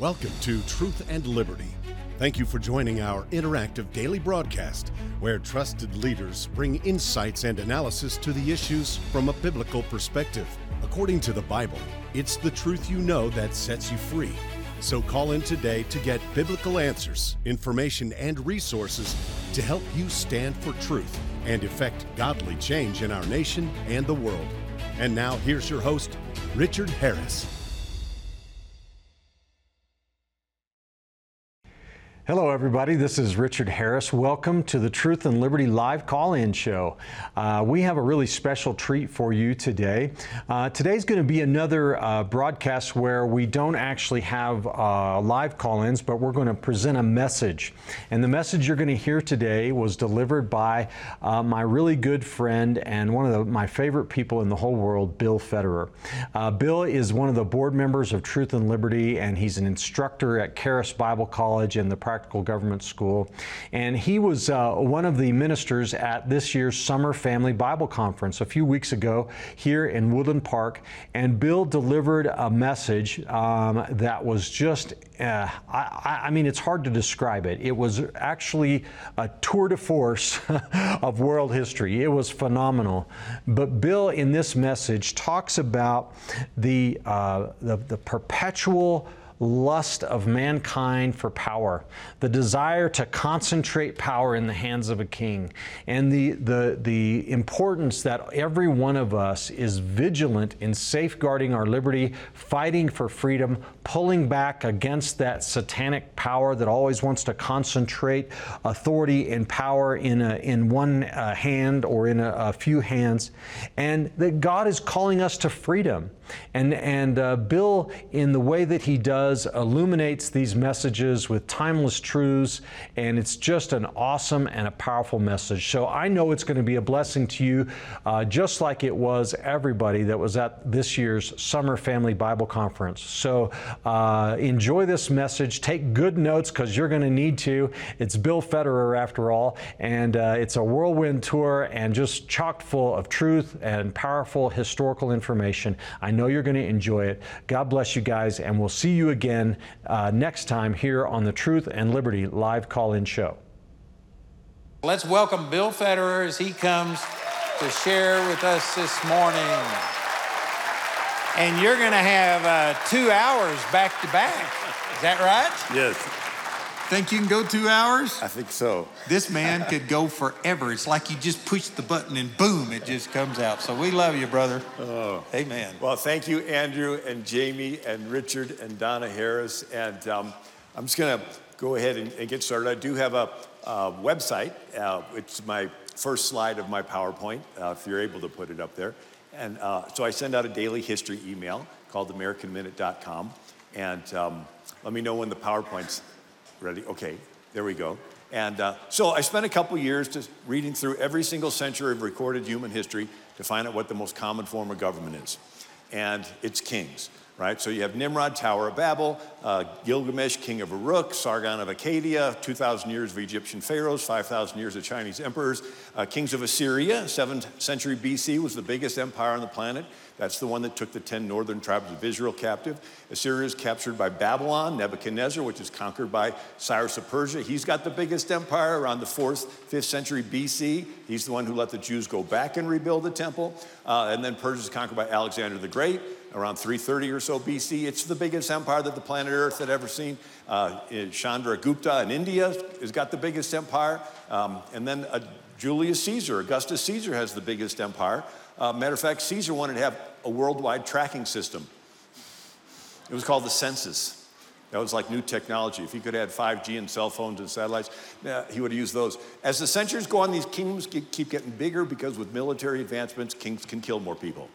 Welcome to Truth and Liberty. Thank you for joining our interactive daily broadcast where trusted leaders bring insights and analysis to the issues from a biblical perspective. According to the Bible, it's the truth you know that sets you free. So call in today to get biblical answers, information, and resources to help you stand for truth and effect godly change in our nation and the world. And now, here's your host, Richard Harris. Hello, everybody. This is Richard Harris. Welcome to the Truth and Liberty live call in show. Uh, we have a really special treat for you today. Uh, today's going to be another uh, broadcast where we don't actually have uh, live call ins, but we're going to present a message. And the message you're going to hear today was delivered by uh, my really good friend and one of the, my favorite people in the whole world, Bill Federer. Uh, Bill is one of the board members of Truth and Liberty, and he's an instructor at Charis Bible College and the Practical Government School. And he was uh, one of the ministers at this year's Summer Family Bible Conference a few weeks ago here in Woodland Park. And Bill delivered a message um, that was just, uh, I, I mean, it's hard to describe it. It was actually a tour de force of world history. It was phenomenal. But Bill, in this message, talks about the, uh, the, the perpetual lust of mankind for power, the desire to concentrate power in the hands of a king, and the, the, the importance that every one of us is vigilant in safeguarding our liberty, fighting for freedom, pulling back against that satanic power that always wants to concentrate authority and power in, a, in one uh, hand or in a, a few hands, and that God is calling us to freedom. And, and uh, Bill, in the way that he does, illuminates these messages with timeless truths, and it's just an awesome and a powerful message. So I know it's going to be a blessing to you, uh, just like it was everybody that was at this year's Summer Family Bible Conference. So uh, enjoy this message. Take good notes because you're going to need to. It's Bill Federer, after all, and uh, it's a whirlwind tour and just chock full of truth and powerful historical information. I know you're going to enjoy it. God bless you guys, and we'll see you again uh, next time here on the Truth and Liberty live call in show. Let's welcome Bill Federer as he comes to share with us this morning. And you're going to have uh, two hours back to back. Is that right? Yes, Think you can go two hours? I think so. This man could go forever. It's like you just push the button and boom, it just comes out. So we love you, brother. Oh. Amen. Well, thank you, Andrew and Jamie and Richard and Donna Harris. And um, I'm just going to go ahead and, and, get started. I do have a uh, website. Uh, it's my first slide of my PowerPoint, uh, if you're able to put it up there. And uh, so I send out a daily history email called AmericanMinute.com. And um, let me know when the PowerPoint's Ready? Okay, there we go. And uh, so I spent a couple years just reading through every single century of recorded human history to find out what the most common form of government is. And it's kings, right? So you have Nimrod, Tower of Babel, uh, Gilgamesh, king of Uruk, Sargon of Akkadian, 2,000 years of Egyptian pharaohs, 5,000 years of Chinese emperors, uh, kings of Assyria, 7th century BC was the biggest empire on the planet. That's the one that took the 10 northern tribes of Israel captive. Assyria is captured by Babylon, Nebuchadnezzar, which is conquered by Cyrus of Persia. He's got the biggest empire around the 4th, 5th century BC. He's the one who let the Jews go back and rebuild the temple. Uh, and then Persia is conquered by Alexander the Great around 330 or so BC. It's the biggest empire that the planet Earth had ever seen. Uh, Chandragupta in India has got the biggest empire. Um, and then uh, Julius Caesar, Augustus Caesar has the biggest empire. Uh, matter of fact, Caesar wanted to have a worldwide tracking system. It was called the census. That was like new technology. If he could have had 5G and cell phones and satellites, yeah, he would have used those. As the centuries go on, these kingdoms keep getting bigger because with military advancements, kings can kill more people.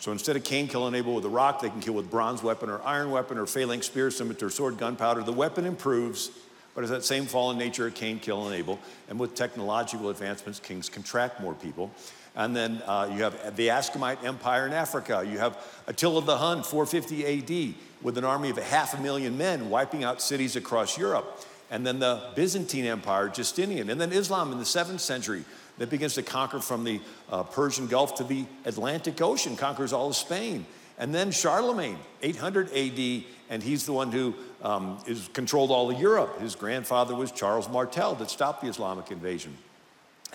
So instead of Cain killing Abel with a rock, they can kill with bronze weapon or iron weapon or phalanx spear, scimitar, sword, gunpowder. The weapon improves, but it's that same fallen nature of Cain killing Abel. And with technological advancements, kings can track more people. And then uh, you have the Aksumite Empire in Africa. You have Attila the Hun, 450 AD, with an army of a half a million men wiping out cities across Europe. And then the Byzantine Empire, Justinian. And then Islam in the 7th century that begins to conquer from the uh, Persian Gulf to the Atlantic Ocean, conquers all of Spain. And then Charlemagne, 800 AD, and he's the one who um, is controlled all of Europe. His grandfather was Charles Martel that stopped the Islamic invasion.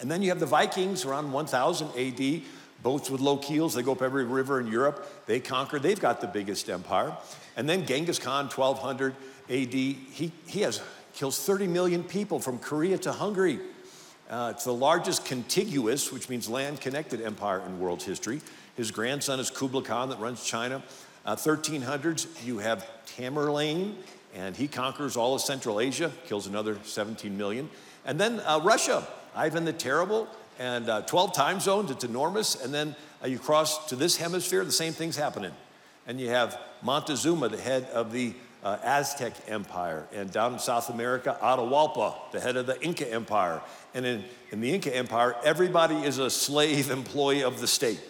And then you have the Vikings around 1000 AD, boats with low keels. They go up every river in Europe. They conquer. They've got the biggest empire. And then Genghis Khan, 1200 AD, he, he has kills 30 million people from Korea to Hungary. Uh, it's the largest contiguous, which means land connected empire in world history. His grandson is Kublai Khan that runs China. Uh, 1300s, you have Tamerlane, and he conquers all of Central Asia, kills another 17 million. And then uh, Russia, Ivan the Terrible, and uh, 12 time zones, it's enormous. And then uh, you cross to this hemisphere, the same thing's happening. And you have Montezuma, the head of the uh, Aztec Empire. And down in South America, Atahualpa, the head of the Inca Empire. And in, in the Inca Empire, everybody is a slave employee of the state.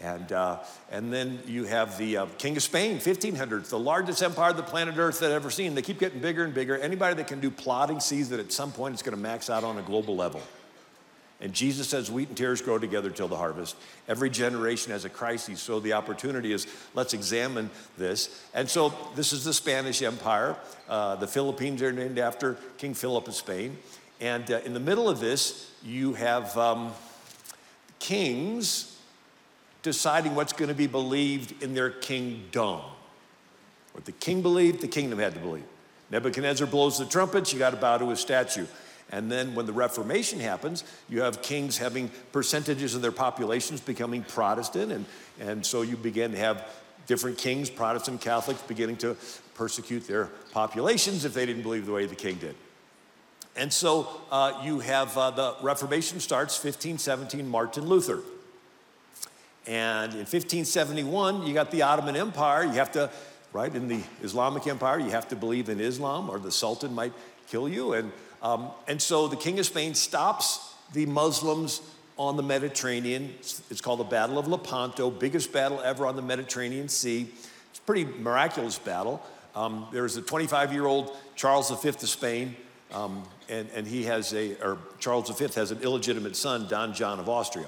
And, uh, and then you have the uh, King of Spain, 1500s, the largest empire the planet Earth had ever seen. They keep getting bigger and bigger. Anybody that can do plotting sees that at some point it's going to max out on a global level. And Jesus says, wheat and tares grow together till the harvest. Every generation has a crisis. So the opportunity is let's examine this. And so this is the Spanish Empire. Uh, the Philippines are named after King Philip of Spain. And uh, in the middle of this, you have um, kings deciding what's going to be believed in their kingdom. What the king believed, the kingdom had to believe. Nebuchadnezzar blows the trumpets, you got to bow to his statue. And then when the Reformation happens, you have kings having percentages of their populations becoming Protestant. And, and so you begin to have different kings, Protestant Catholics, beginning to persecute their populations if they didn't believe the way the king did. And so uh, you have uh, the Reformation starts 1517, Martin Luther. And in 1571, you got the Ottoman Empire. You have to, right, in the Islamic Empire, you have to believe in Islam or the Sultan might kill you. And um, and so the King of Spain stops the Muslims on the Mediterranean. It's called the Battle of Lepanto, biggest battle ever on the Mediterranean Sea. It's a pretty miraculous battle. Um, there's a 25 year old Charles V of Spain, um, and, and he has a, or Charles V has an illegitimate son, Don John of Austria.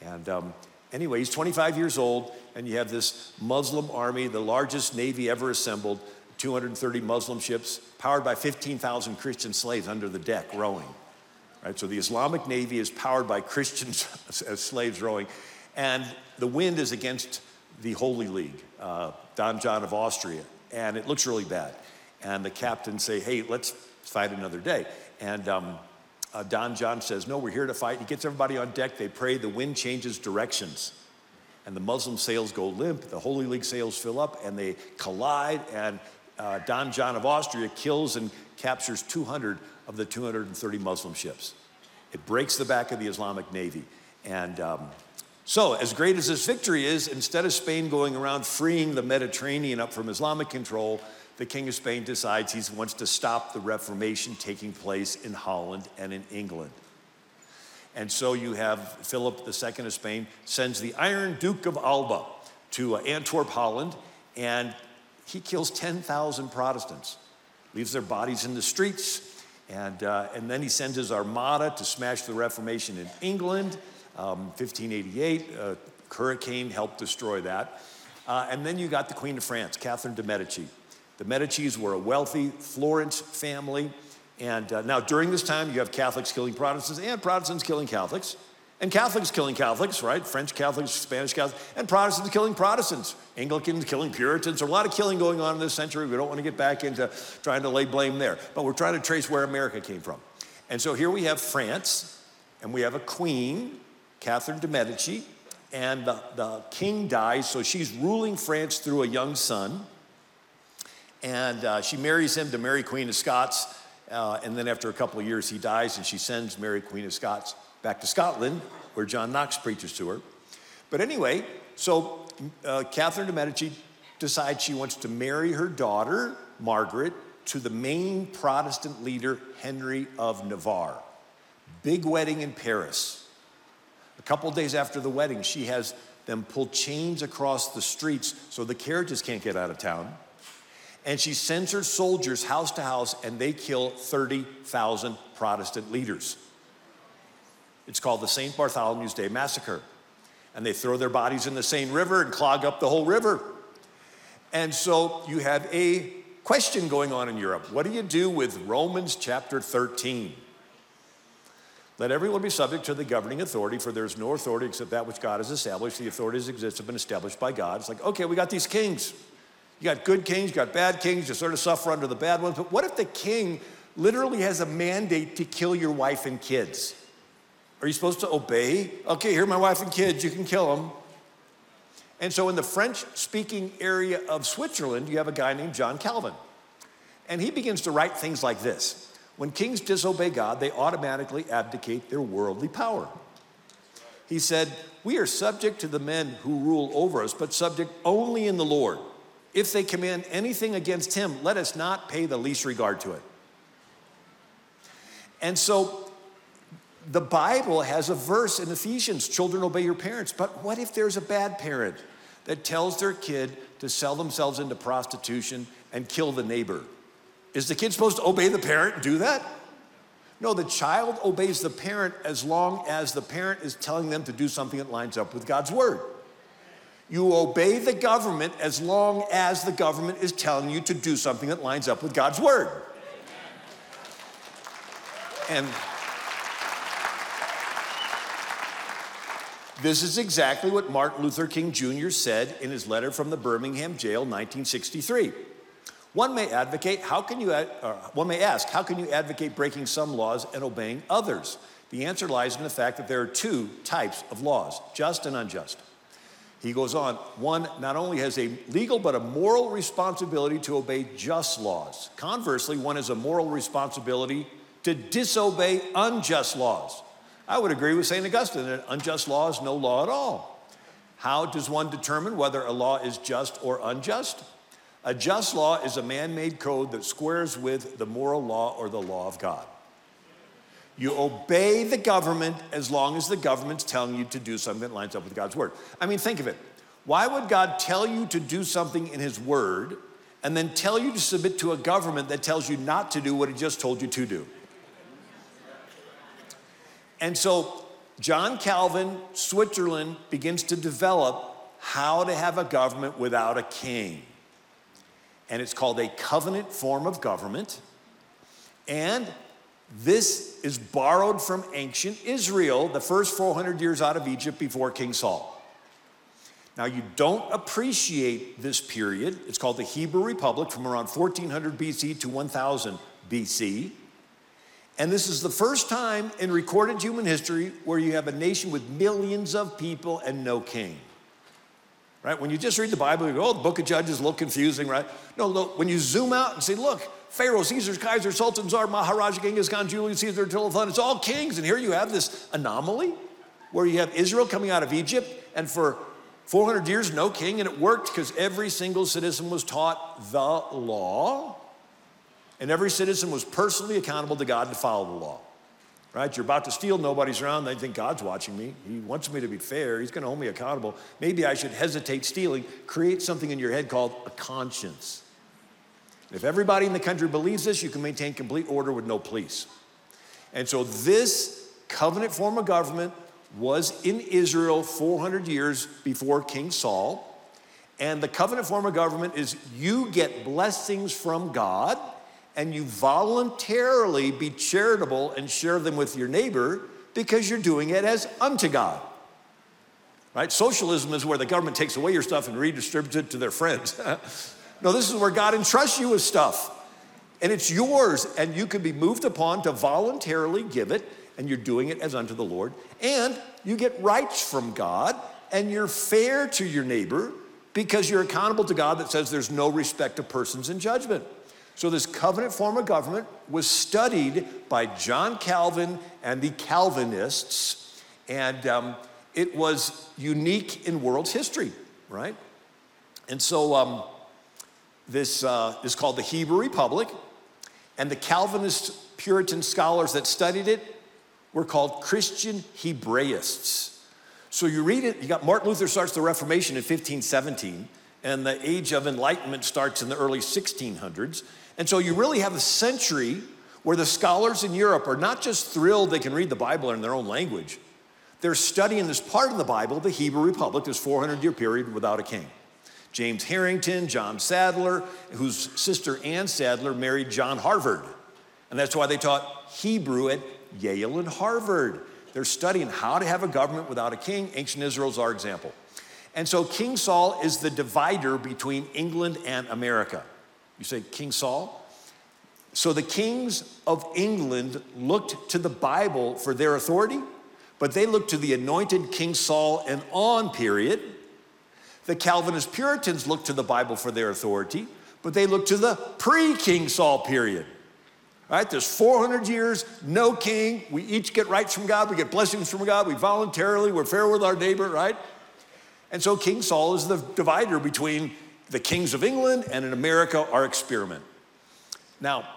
And um, anyway, he's 25 years old, and you have this Muslim army, the largest navy ever assembled, 230 Muslim ships, powered by 15,000 Christian slaves under the deck rowing. Right, so the Islamic Navy is powered by Christians as slaves rowing, and the wind is against the Holy League, uh, Don John of Austria, and it looks really bad. And the captains say, "Hey, let's fight another day." And um, uh, Don John says, "No, we're here to fight." He gets everybody on deck. They pray. The wind changes directions, and the Muslim sails go limp. The Holy League sails fill up, and they collide. And uh, Don John of Austria kills and captures 200 of the 230 Muslim ships. It breaks the back of the Islamic Navy. And um, so, as great as this victory is, instead of Spain going around freeing the Mediterranean up from Islamic control, the King of Spain decides he wants to stop the Reformation taking place in Holland and in England. And so you have Philip II of Spain sends the Iron Duke of Alba to uh, Antwerp, Holland, and he kills 10,000 Protestants, leaves their bodies in the streets, and, uh, and then he sends his armada to smash the Reformation in England. Um, 1588, a hurricane helped destroy that. Uh, and then you got the Queen of France, Catherine de' Medici. The Medicis were a wealthy Florence family. And uh, now, during this time, you have Catholics killing Protestants and Protestants killing Catholics. And Catholics killing Catholics, right? French Catholics, Spanish Catholics, and Protestants killing Protestants. Anglicans killing Puritans. There's a lot of killing going on in this century. We don't want to get back into trying to lay blame there. But we're trying to trace where America came from. And so here we have France, and we have a queen, Catherine de' Medici, and the, the king dies, so she's ruling France through a young son. And uh, she marries him to Mary, Queen of Scots. Uh, and then after a couple of years, he dies, and she sends Mary, Queen of Scots back to Scotland, where John Knox preaches to her. But anyway, so uh, Catherine de' Medici decides she wants to marry her daughter, Margaret, to the main Protestant leader, Henry of Navarre. Big wedding in Paris. A couple days after the wedding, she has them pull chains across the streets so the carriages can't get out of town. And she sends her soldiers house to house, and they kill 30,000 Protestant leaders. It's called the St. Bartholomew's Day Massacre. And they throw their bodies in the Seine River and clog up the whole river. And so you have a question going on in Europe. What do you do with Romans chapter 13? Let everyone be subject to the governing authority, for there's no authority except that which God has established. The authorities exist have been established by God. It's like, okay, we got these kings. You got good kings, you got bad kings, you sort of suffer under the bad ones. But what if the king literally has a mandate to kill your wife and kids? Are you supposed to obey? Okay, here are my wife and kids, you can kill them. And so in the French speaking area of Switzerland, you have a guy named John Calvin. And he begins to write things like this When kings disobey God, they automatically abdicate their worldly power. He said, We are subject to the men who rule over us, but subject only in the Lord. If they command anything against him, let us not pay the least regard to it. And so the Bible has a verse in Ephesians children obey your parents. But what if there's a bad parent that tells their kid to sell themselves into prostitution and kill the neighbor? Is the kid supposed to obey the parent and do that? No, the child obeys the parent as long as the parent is telling them to do something that lines up with God's word. You obey the government as long as the government is telling you to do something that lines up with God's word. And this is exactly what Martin Luther King Jr. said in his letter from the Birmingham jail, 1963. One may advocate, how can you, uh, one may ask, how can you advocate breaking some laws and obeying others? The answer lies in the fact that there are two types of laws, just and unjust. He goes on, one not only has a legal but a moral responsibility to obey just laws. Conversely, one has a moral responsibility to disobey unjust laws. I would agree with St. Augustine that unjust law is no law at all. How does one determine whether a law is just or unjust? A just law is a man made code that squares with the moral law or the law of God. You obey the government as long as the government's telling you to do something that lines up with God's word. I mean, think of it. Why would God tell you to do something in His word and then tell you to submit to a government that tells you not to do what He just told you to do? And so, John Calvin, Switzerland, begins to develop how to have a government without a king. And it's called a covenant form of government. And this is borrowed from ancient Israel, the first 400 years out of Egypt before King Saul. Now, you don't appreciate this period. It's called the Hebrew Republic from around 1400 BC to 1000 BC. And this is the first time in recorded human history where you have a nation with millions of people and no king. Right? When you just read the Bible, you go, oh, the book of Judges, little confusing, right? No, look, when you zoom out and say, look, Pharaoh, Caesar, Kaiser, Sultan, Tsar, Maharaja, Genghis Khan, Julius Caesar, Attila, it's all kings. And here you have this anomaly where you have Israel coming out of Egypt, and for 400 years, no king, and it worked because every single citizen was taught the law, and every citizen was personally accountable to God to follow the law. Right? You're about to steal, nobody's around, they think God's watching me. He wants me to be fair, He's going to hold me accountable. Maybe I should hesitate stealing. Create something in your head called a conscience. If everybody in the country believes this, you can maintain complete order with no police. And so this covenant form of government was in Israel 400 years before King Saul. And the covenant form of government is you get blessings from God and you voluntarily be charitable and share them with your neighbor because you're doing it as unto God. Right? Socialism is where the government takes away your stuff and redistributes it to their friends. No, this is where God entrusts you with stuff. And it's yours, and you can be moved upon to voluntarily give it, and you're doing it as unto the Lord. And you get rights from God, and you're fair to your neighbor because you're accountable to God that says there's no respect of persons in judgment. So, this covenant form of government was studied by John Calvin and the Calvinists, and um, it was unique in world's history, right? And so, um, this uh, is called the Hebrew Republic, and the Calvinist Puritan scholars that studied it were called Christian Hebraists. So you read it, you got Martin Luther starts the Reformation in 1517, and the Age of Enlightenment starts in the early 1600s. And so you really have a century where the scholars in Europe are not just thrilled they can read the Bible in their own language, they're studying this part of the Bible, the Hebrew Republic, this 400 year period without a king. James Harrington, John Sadler, whose sister Ann Sadler married John Harvard. And that's why they taught Hebrew at Yale and Harvard. They're studying how to have a government without a king. Ancient Israel's our example. And so King Saul is the divider between England and America. You say, King Saul? So the kings of England looked to the Bible for their authority, but they looked to the anointed King Saul and on period. The Calvinist Puritans looked to the Bible for their authority, but they looked to the pre King Saul period. Right? There's 400 years, no king. We each get rights from God. We get blessings from God. We voluntarily, we're fair with our neighbor, right? And so King Saul is the divider between the kings of England and in America, are experiment. Now,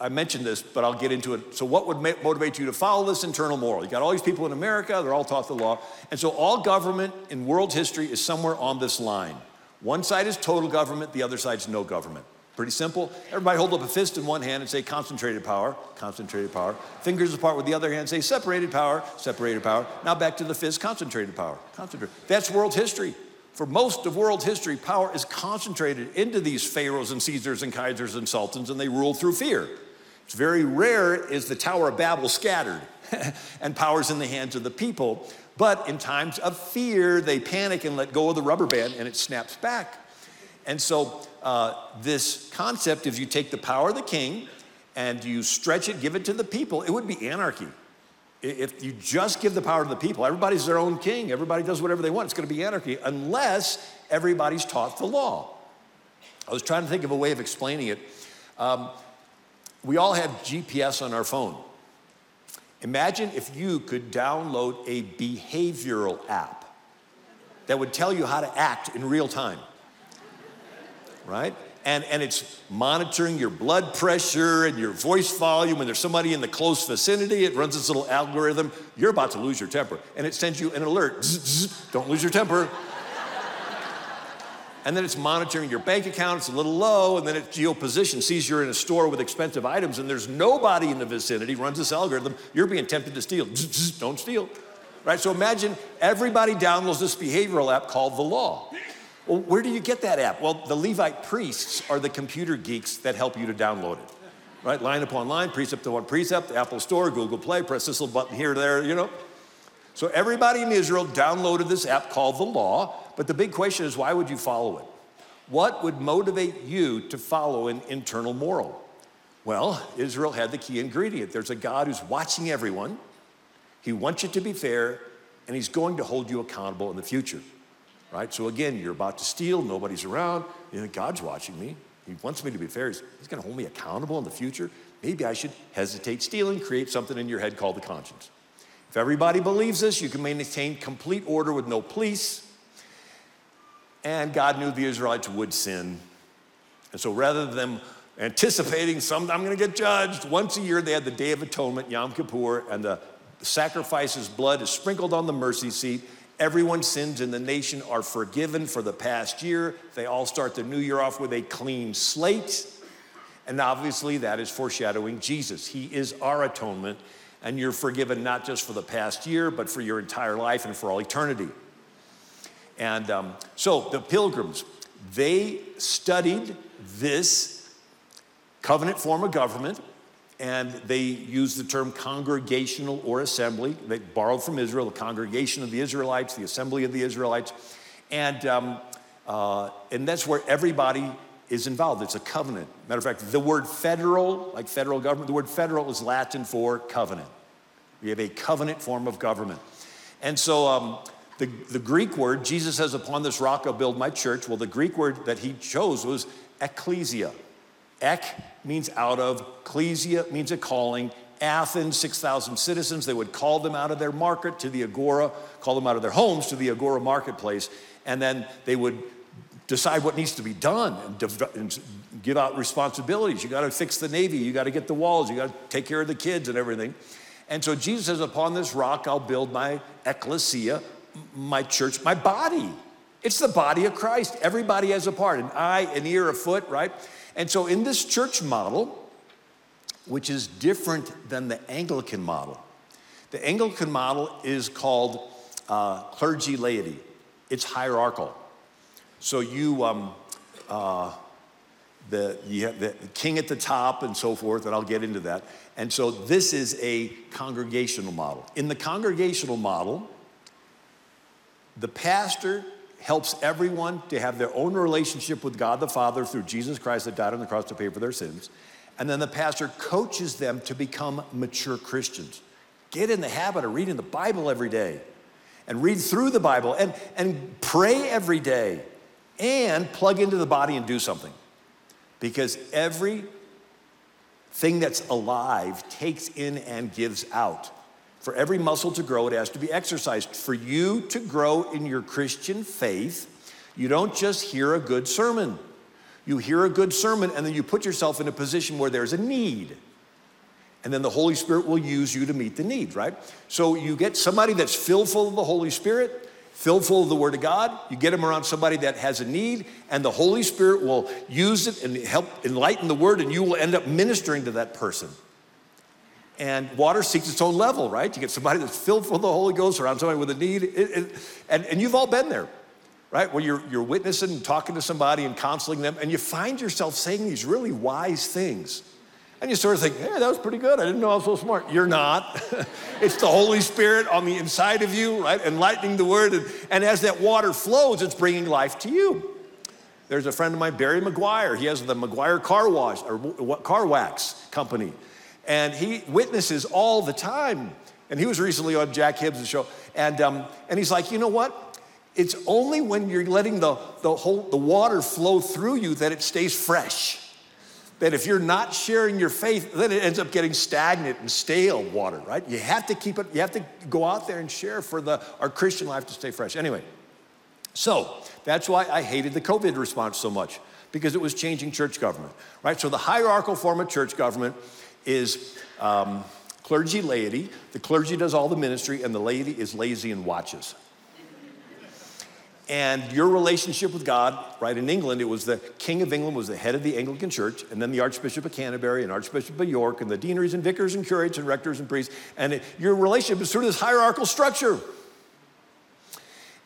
I mentioned this, but I'll get into it. So, what would motivate you to follow this internal moral? You got all these people in America, they're all taught the law. And so, all government in world history is somewhere on this line. One side is total government, the other side's no government. Pretty simple. Everybody hold up a fist in one hand and say concentrated power, concentrated power. Fingers apart with the other hand, say separated power, separated power. Now back to the fist, concentrated power, concentrated. That's world history. For most of world history, power is concentrated into these pharaohs and Caesars and Kaisers and sultans, and they rule through fear. It's very rare is the Tower of Babel scattered and power's in the hands of the people. But in times of fear, they panic and let go of the rubber band and it snaps back. And so, uh, this concept, if you take the power of the king and you stretch it, give it to the people, it would be anarchy. If you just give the power to the people, everybody's their own king, everybody does whatever they want, it's gonna be anarchy unless everybody's taught the law. I was trying to think of a way of explaining it. Um, we all have GPS on our phone. Imagine if you could download a behavioral app that would tell you how to act in real time, right? And, and it's monitoring your blood pressure and your voice volume. When there's somebody in the close vicinity, it runs this little algorithm. You're about to lose your temper. And it sends you an alert. Zzz, zzz, don't lose your temper and then it's monitoring your bank account, it's a little low, and then it geoposition, sees you're in a store with expensive items and there's nobody in the vicinity, runs this algorithm, you're being tempted to steal. Don't steal. Right? So imagine everybody downloads this behavioral app called The Law. Well, where do you get that app? Well, the Levite priests are the computer geeks that help you to download it. Right? Line upon line, precept upon precept, Apple Store, Google Play, press this little button here, there, you know. So everybody in Israel downloaded this app called The Law, but the big question is why would you follow it? What would motivate you to follow an internal moral? Well, Israel had the key ingredient. There's a God who's watching everyone, He wants you to be fair, and He's going to hold you accountable in the future. Right? So again, you're about to steal, nobody's around, you know, God's watching me. He wants me to be fair. He's, he's going to hold me accountable in the future. Maybe I should hesitate stealing, create something in your head called the conscience. If everybody believes this, you can maintain complete order with no police, and God knew the Israelites would sin. And so rather than anticipating some, I'm going to get judged, once a year they had the Day of Atonement, Yom Kippur, and the sacrifice's blood is sprinkled on the mercy seat. Everyone's sins in the nation are forgiven for the past year. They all start the new year off with a clean slate. And obviously, that is foreshadowing Jesus. He is our atonement, and you're forgiven not just for the past year, but for your entire life and for all eternity. And um, so the pilgrims, they studied this covenant form of government and they used the term congregational or assembly. They borrowed from Israel, the congregation of the Israelites, the assembly of the Israelites. And, um, uh, and that's where everybody is involved. It's a covenant. Matter of fact, the word federal, like federal government, the word federal is Latin for covenant. We have a covenant form of government. And so um, the, the Greek word, Jesus says, Upon this rock I'll build my church. Well, the Greek word that he chose was ecclesia. Ek means out of, ecclesia means a calling. Athens, 6,000 citizens, they would call them out of their market to the agora, call them out of their homes to the agora marketplace, and then they would decide what needs to be done and, give out responsibilities. You got to fix the Navy, you got to get the walls, you got to take care of the kids and everything. And so Jesus says, Upon this rock I'll build my ecclesia, my church, my body. It's the body of Christ. Everybody has a part an eye, an ear, a foot, right? And so in this church model, which is different than the Anglican model, the Anglican model is called uh, clergy laity, it's hierarchical. So you, um, uh, the, you have the king at the top and so forth, and I'll get into that. And so this is a congregational model. In the congregational model, the pastor helps everyone to have their own relationship with God the Father through Jesus Christ that died on the cross to pay for their sins. And then the pastor coaches them to become mature Christians. Get in the habit of reading the Bible every day and read through the Bible and, and pray every day and plug into the body and do something. Because every thing that's alive takes in and gives out. For every muscle to grow, it has to be exercised. For you to grow in your Christian faith, you don't just hear a good sermon. You hear a good sermon and then you put yourself in a position where there's a need. And then the Holy Spirit will use you to meet the need, right? So you get somebody that's filled full of the Holy Spirit, filled full of the Word of God. You get them around somebody that has a need, and the Holy Spirit will use it and help enlighten the Word, and you will end up ministering to that person. And water seeks its own level, right? You get somebody that's filled with the Holy Ghost around somebody with a need, it, it, and, and you've all been there, right? Where you're, you're witnessing and talking to somebody and counseling them, and you find yourself saying these really wise things. And you sort of think, hey, that was pretty good. I didn't know I was so smart. You're not. it's the Holy Spirit on the inside of you, right? Enlightening the word. And, and as that water flows, it's bringing life to you. There's a friend of mine, Barry Meguiar. He has the Meguiar Car Wash or Car Wax Company. And he witnesses all the time. And he was recently on Jack Hibbs' show. And, um, and he's like, you know what? It's only when you're letting the, the, whole, the water flow through you that it stays fresh that if you're not sharing your faith, then it ends up getting stagnant and stale water, right? You have to keep it, you have to go out there and share for the, our Christian life to stay fresh. Anyway, so that's why I hated the COVID response so much, because it was changing church government, right? So the hierarchical form of church government is um, clergy laity. The clergy does all the ministry, and the laity is lazy and watches and your relationship with God, right? In England, it was the King of England was the head of the Anglican Church, and then the Archbishop of Canterbury and Archbishop of York, and the deaneries and vicars and curates and rectors and priests. And it, your relationship is through this hierarchical structure.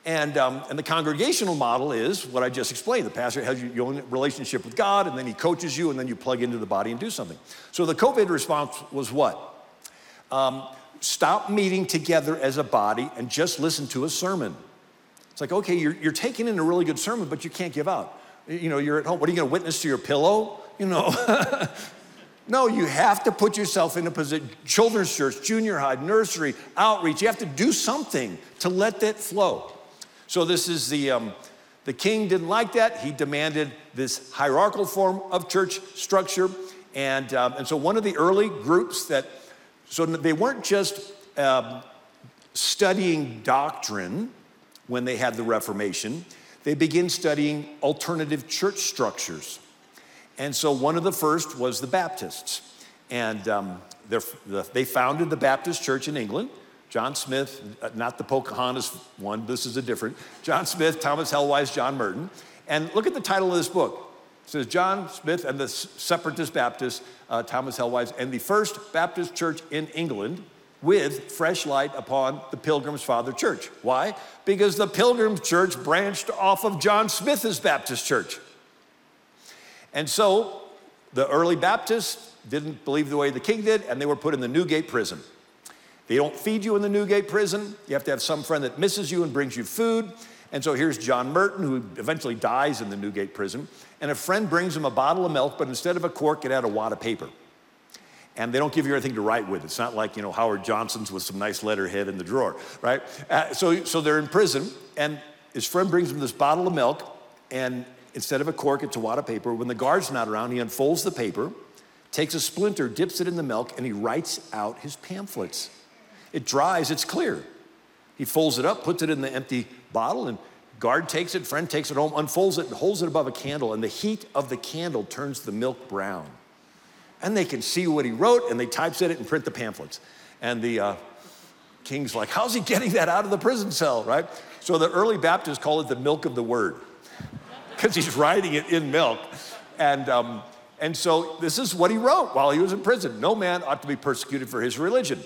And, um, and the congregational model is what I just explained. The pastor has your own relationship with God, and then he coaches you, and then you plug into the body and do something. So the COVID response was what? Um, stop meeting together as a body and just listen to a sermon. It's like, okay, you're, you're taking in a really good sermon, but you can't give out. You know, you're at home. What are you going to witness to your pillow? You know. no, you have to put yourself in a position, children's church, junior high, nursery, outreach. You have to do something to let that flow. So this is the, um, the king didn't like that. He demanded this hierarchical form of church structure. And, um, and so one of the early groups that, so they weren't just um, studying doctrine, when they had the Reformation, they begin studying alternative church structures. And so one of the first was the Baptists. And um, they founded the Baptist Church in England. John Smith, uh, not the Pocahontas one, this is a different. John Smith, Thomas Helwys, John Murton. And look at the title of this book. It says John Smith and the Separatist Baptist, uh, Thomas Helwys, and the First Baptist Church in England, with fresh light upon the Pilgrim's Father Church. Why? Because the Pilgrim's Church branched off of John Smith's Baptist Church. And so the early Baptists didn't believe the way the king did, and they were put in the Newgate prison. They don't feed you in the Newgate prison. You have to have some friend that misses you and brings you food. And so here's John Murton, who eventually dies in the Newgate prison. And a friend brings him a bottle of milk, but instead of a cork, it had a wad of paper and they don't give you anything to write with. It's not like, you know, Howard Johnson's with some nice letterhead in the drawer, right? Uh, so, so they're in prison, and his friend brings him this bottle of milk, and instead of a cork, it's a wad of paper. When the guard's not around, he unfolds the paper, takes a splinter, dips it in the milk, and he writes out his pamphlets. It dries, it's clear. He folds it up, puts it in the empty bottle, and guard takes it, friend takes it home, unfolds it, and holds it above a candle, and the heat of the candle turns the milk brown and they can see what he wrote and they typeset it and print the pamphlets. And the uh, king's like, how's he getting that out of the prison cell, right? So the early Baptists call it the milk of the word because he's writing it in milk. And, um, and so this is what he wrote while he was in prison. No man ought to be persecuted for his religion.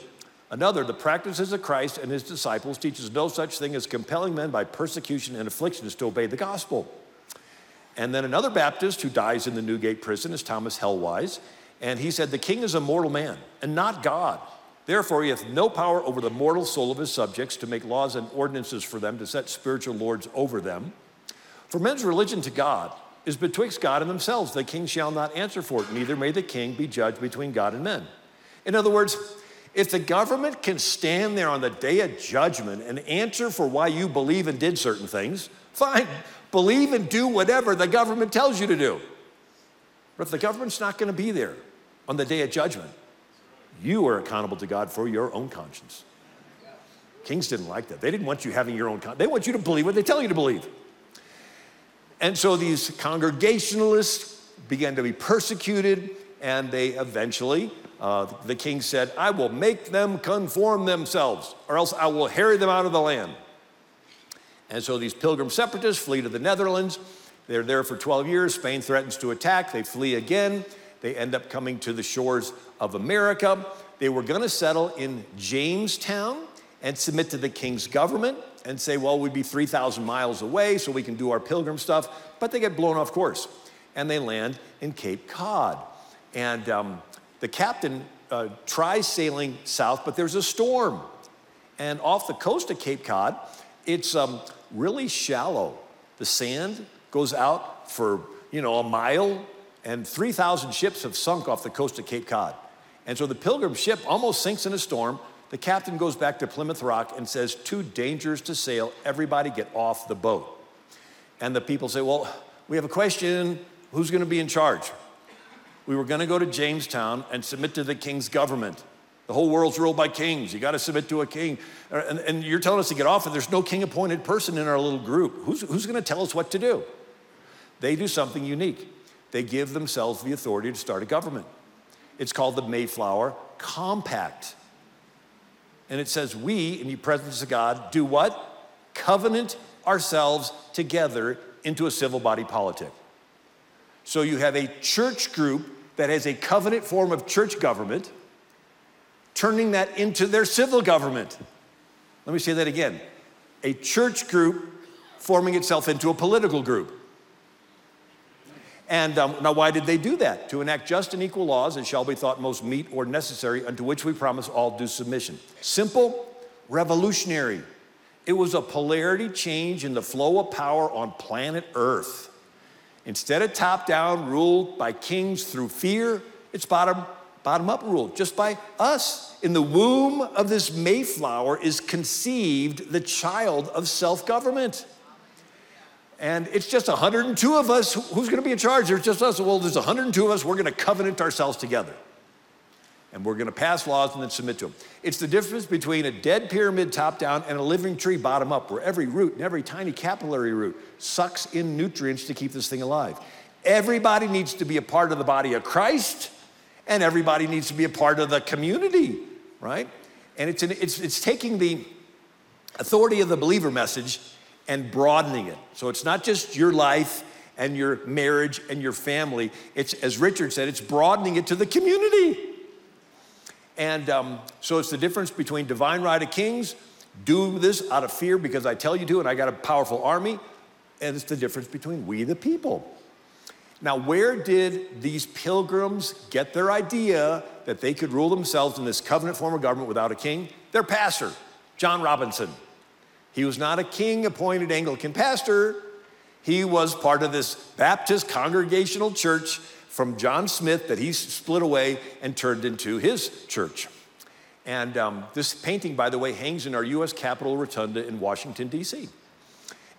Another, the practices of Christ and his disciples teaches no such thing as compelling men by persecution and afflictions to obey the gospel. And then another Baptist who dies in the Newgate prison is Thomas Helwys. And he said, The king is a mortal man and not God. Therefore, he hath no power over the mortal soul of his subjects to make laws and ordinances for them, to set spiritual lords over them. For men's religion to God is betwixt God and themselves. The king shall not answer for it, neither may the king be judged between God and men. In other words, if the government can stand there on the day of judgment and answer for why you believe and did certain things, fine, believe and do whatever the government tells you to do. But if the government's not going to be there on the day of judgment, you are accountable to God for your own conscience. Kings didn't like that. They didn't want you having your own conscience. They want you to believe what they tell you to believe. And so these Congregationalists began to be persecuted, and they eventually, uh, the king said, I will make them conform themselves, or else I will harry them out of the land. And so these pilgrim separatists flee to the Netherlands. They're there for 12 years. Spain threatens to attack. They flee again. They end up coming to the shores of America. They were going to settle in Jamestown and submit to the king's government and say, well, we'd be 3,000 miles away so we can do our pilgrim stuff. But they get blown off course and they land in Cape Cod. And um, the captain uh, tries sailing south, but there's a storm. And off the coast of Cape Cod, it's um, really shallow. The sand goes out for, you know, a mile, and 3,000 ships have sunk off the coast of Cape Cod. And so the pilgrim ship almost sinks in a storm. The captain goes back to Plymouth Rock and says, Too dangerous to sail. Everybody get off the boat. And the people say, Well, we have a question. Who's going to be in charge? We were going to go to Jamestown and submit to the king's government. The whole world's ruled by kings. You got to submit to a king. Uh, and, and, you're telling us to get off, and there's no king appointed person in our little group. Who's, who's going to tell us what to do? They do something unique. They give themselves the authority to start a government. It's called the Mayflower Compact. And it says, We, in the presence of God, do what? Covenant ourselves together into a civil body politic. So you have a church group that has a covenant form of church government, turning that into their civil government. Let me say that again a church group forming itself into a political group. And um, now, why did they do that? To enact just and equal laws as shall be thought most meet or necessary, unto which we promise all due submission. Simple, revolutionary. It was a polarity change in the flow of power on planet Earth. Instead of top down rule by kings through fear, it's bottom, bottom up rule, just by us. In the womb of this Mayflower is conceived the child of self government and it's just 102 of us. Who's going to be in charge? There's just us. Well, there's 102 of us. We're going to covenant ourselves together. And we're going to pass laws and then submit to them. It's the difference between a dead pyramid top down and a living tree bottom up, where every root and every tiny capillary root sucks in nutrients to keep this thing alive. Everybody needs to be a part of the body of Christ, and everybody needs to be a part of the community, right? And it's, an, it's, it's taking the authority of the believer message and broadening it. So it's not just your life and your marriage and your family. It's, as Richard said, it's broadening it to the community. And um, so it's the difference between divine right of kings, do this out of fear because I tell you to, and I got a powerful army, and it's the difference between we the people. Now, where did these pilgrims get their idea that they could rule themselves in this covenant form of government without a king? Their pastor, John Robinson. He was not a king appointed Anglican pastor. He was part of this Baptist congregational church from John Smith that he split away and turned into his church. And um, this painting, by the way, hangs in our US Capitol Rotunda in Washington, D.C.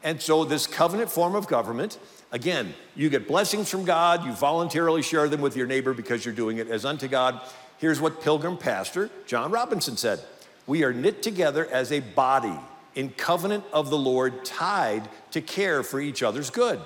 And so, this covenant form of government, again, you get blessings from God, you voluntarily share them with your neighbor because you're doing it as unto God. Here's what Pilgrim Pastor John Robinson said We are knit together as a body in covenant of the Lord, tied to care for each other's good.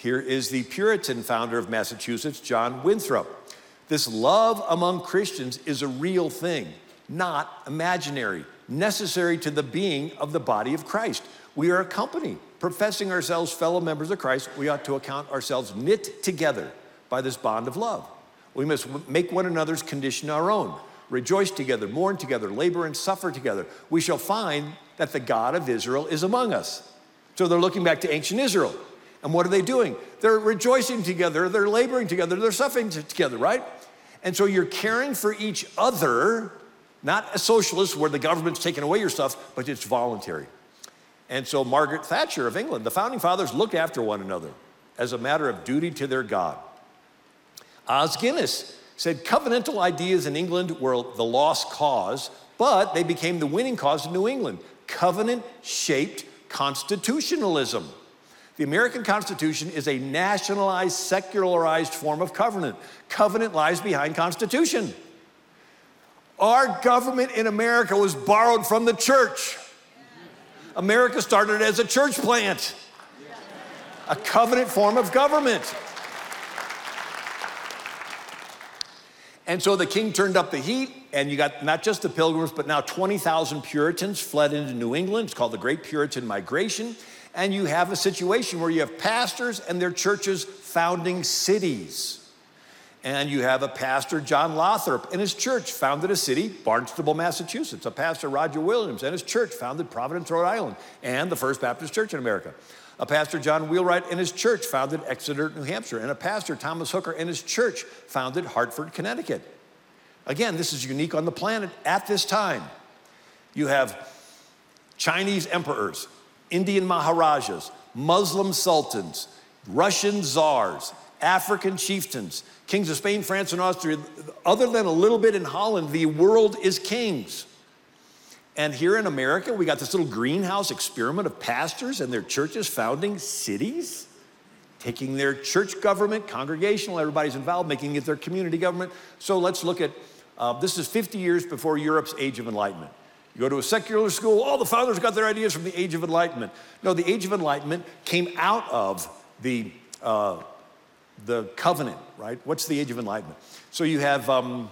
Here is the Puritan founder of Massachusetts, John Winthrop. This love among Christians is a real thing, not imaginary, necessary to the being of the body of Christ. We are a company, professing ourselves fellow members of Christ. We ought to account ourselves knit together by this bond of love. We must make one another's condition our own. Rejoice together, mourn together, labor and suffer together. We shall find that the God of Israel is among us. So they're looking back to ancient Israel. And what are they doing? They're rejoicing together, they're laboring together, they're suffering together, right? And so you're caring for each other, not a socialist where the government's taking away your stuff, but it's voluntary. And so Margaret Thatcher of England, the founding fathers looked after one another as a matter of duty to their God. Os Guinness said covenantal ideas in England were the lost cause, but they became the winning cause in New England. Covenant shaped constitutionalism. The American Constitution is a nationalized, secularized form of covenant. Covenant lies behind Constitution. Our government in America was borrowed from the church. America started as a church plant, a covenant form of government. And so the king turned up the heat, and you got not just the pilgrims, but now 20,000 Puritans fled into New England. It's called the Great Puritan Migration. And you have a situation where you have pastors and their churches founding cities. And you have a pastor, John Lothrop, and his church founded a city, Barnstable, Massachusetts. A pastor, Roger Williams, and his church founded Providence, Rhode Island, and the First Baptist Church in America. A pastor, John Wheelwright, and his church founded Exeter, New Hampshire. And a pastor, Thomas Hooker, and his church founded Hartford, Connecticut. Again, this is unique on the planet at this time. You have Chinese emperors, Indian Maharajas, Muslim sultans, Russian czars, African chieftains, kings of Spain, France, and Austria. Other than a little bit in Holland, the world is kings. And here in America, we got this little greenhouse experiment of pastors and their churches founding cities, taking their church government, congregational, everybody's involved, making it their community government. So let's look at uh, this is 50 years before Europe's Age of Enlightenment. You go to a secular school, all the founders got their ideas from the Age of Enlightenment. No, the Age of Enlightenment came out of the, uh, the covenant, right? What's the Age of Enlightenment? So you have um,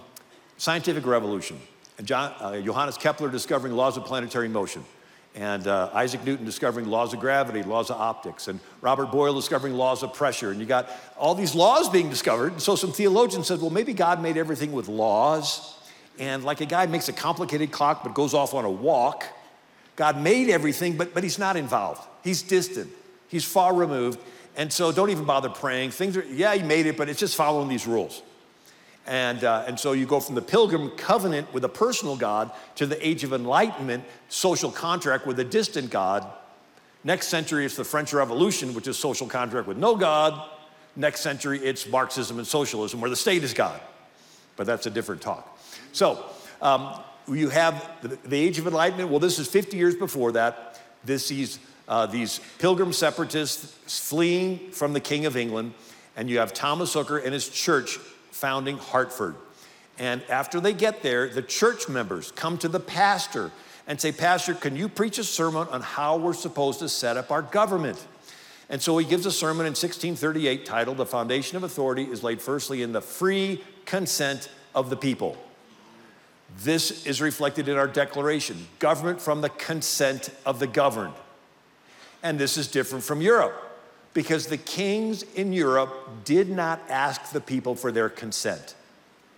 scientific revolution. And John, uh, Johannes Kepler discovering laws of planetary motion, and uh, Isaac Newton discovering laws of gravity, laws of optics, and Robert Boyle discovering laws of pressure. And you got all these laws being discovered. And so some theologians said, well, maybe God made everything with laws. And like a guy makes a complicated clock but goes off on a walk, God made everything, but, but he's not involved. He's distant, he's far removed. And so don't even bother praying. Things are, yeah, he made it, but it's just following these rules. And, uh, and so you go from the pilgrim covenant with a personal God to the age of enlightenment, social contract with a distant God. Next century, it's the French Revolution, which is social contract with no God. Next century, it's Marxism and socialism, where the state is God. But that's a different talk. So um, you have the, the, age of enlightenment. Well, this is 50 years before that. This is uh, these pilgrim separatists fleeing from the King of England. And you have Thomas Hooker and his church founding Hartford. And after they get there, the church members come to the pastor and say, Pastor, can you preach a sermon on how we're supposed to set up our government? And so he gives a sermon in 1638 titled, The Foundation of Authority is laid firstly in the free consent of the people. This is reflected in our declaration government from the consent of the governed. And this is different from Europe because the kings in Europe did not ask the people for their consent.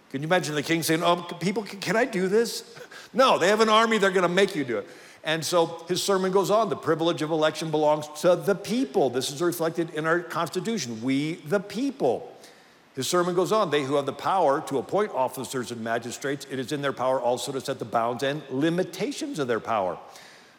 Can you imagine the king saying, Oh, people, can I do this? No, they have an army, they're gonna make you do it. And so his sermon goes on the privilege of election belongs to the people. This is reflected in our Constitution. We, the people. His sermon goes on they who have the power to appoint officers and magistrates, it is in their power also to set the bounds and limitations of their power.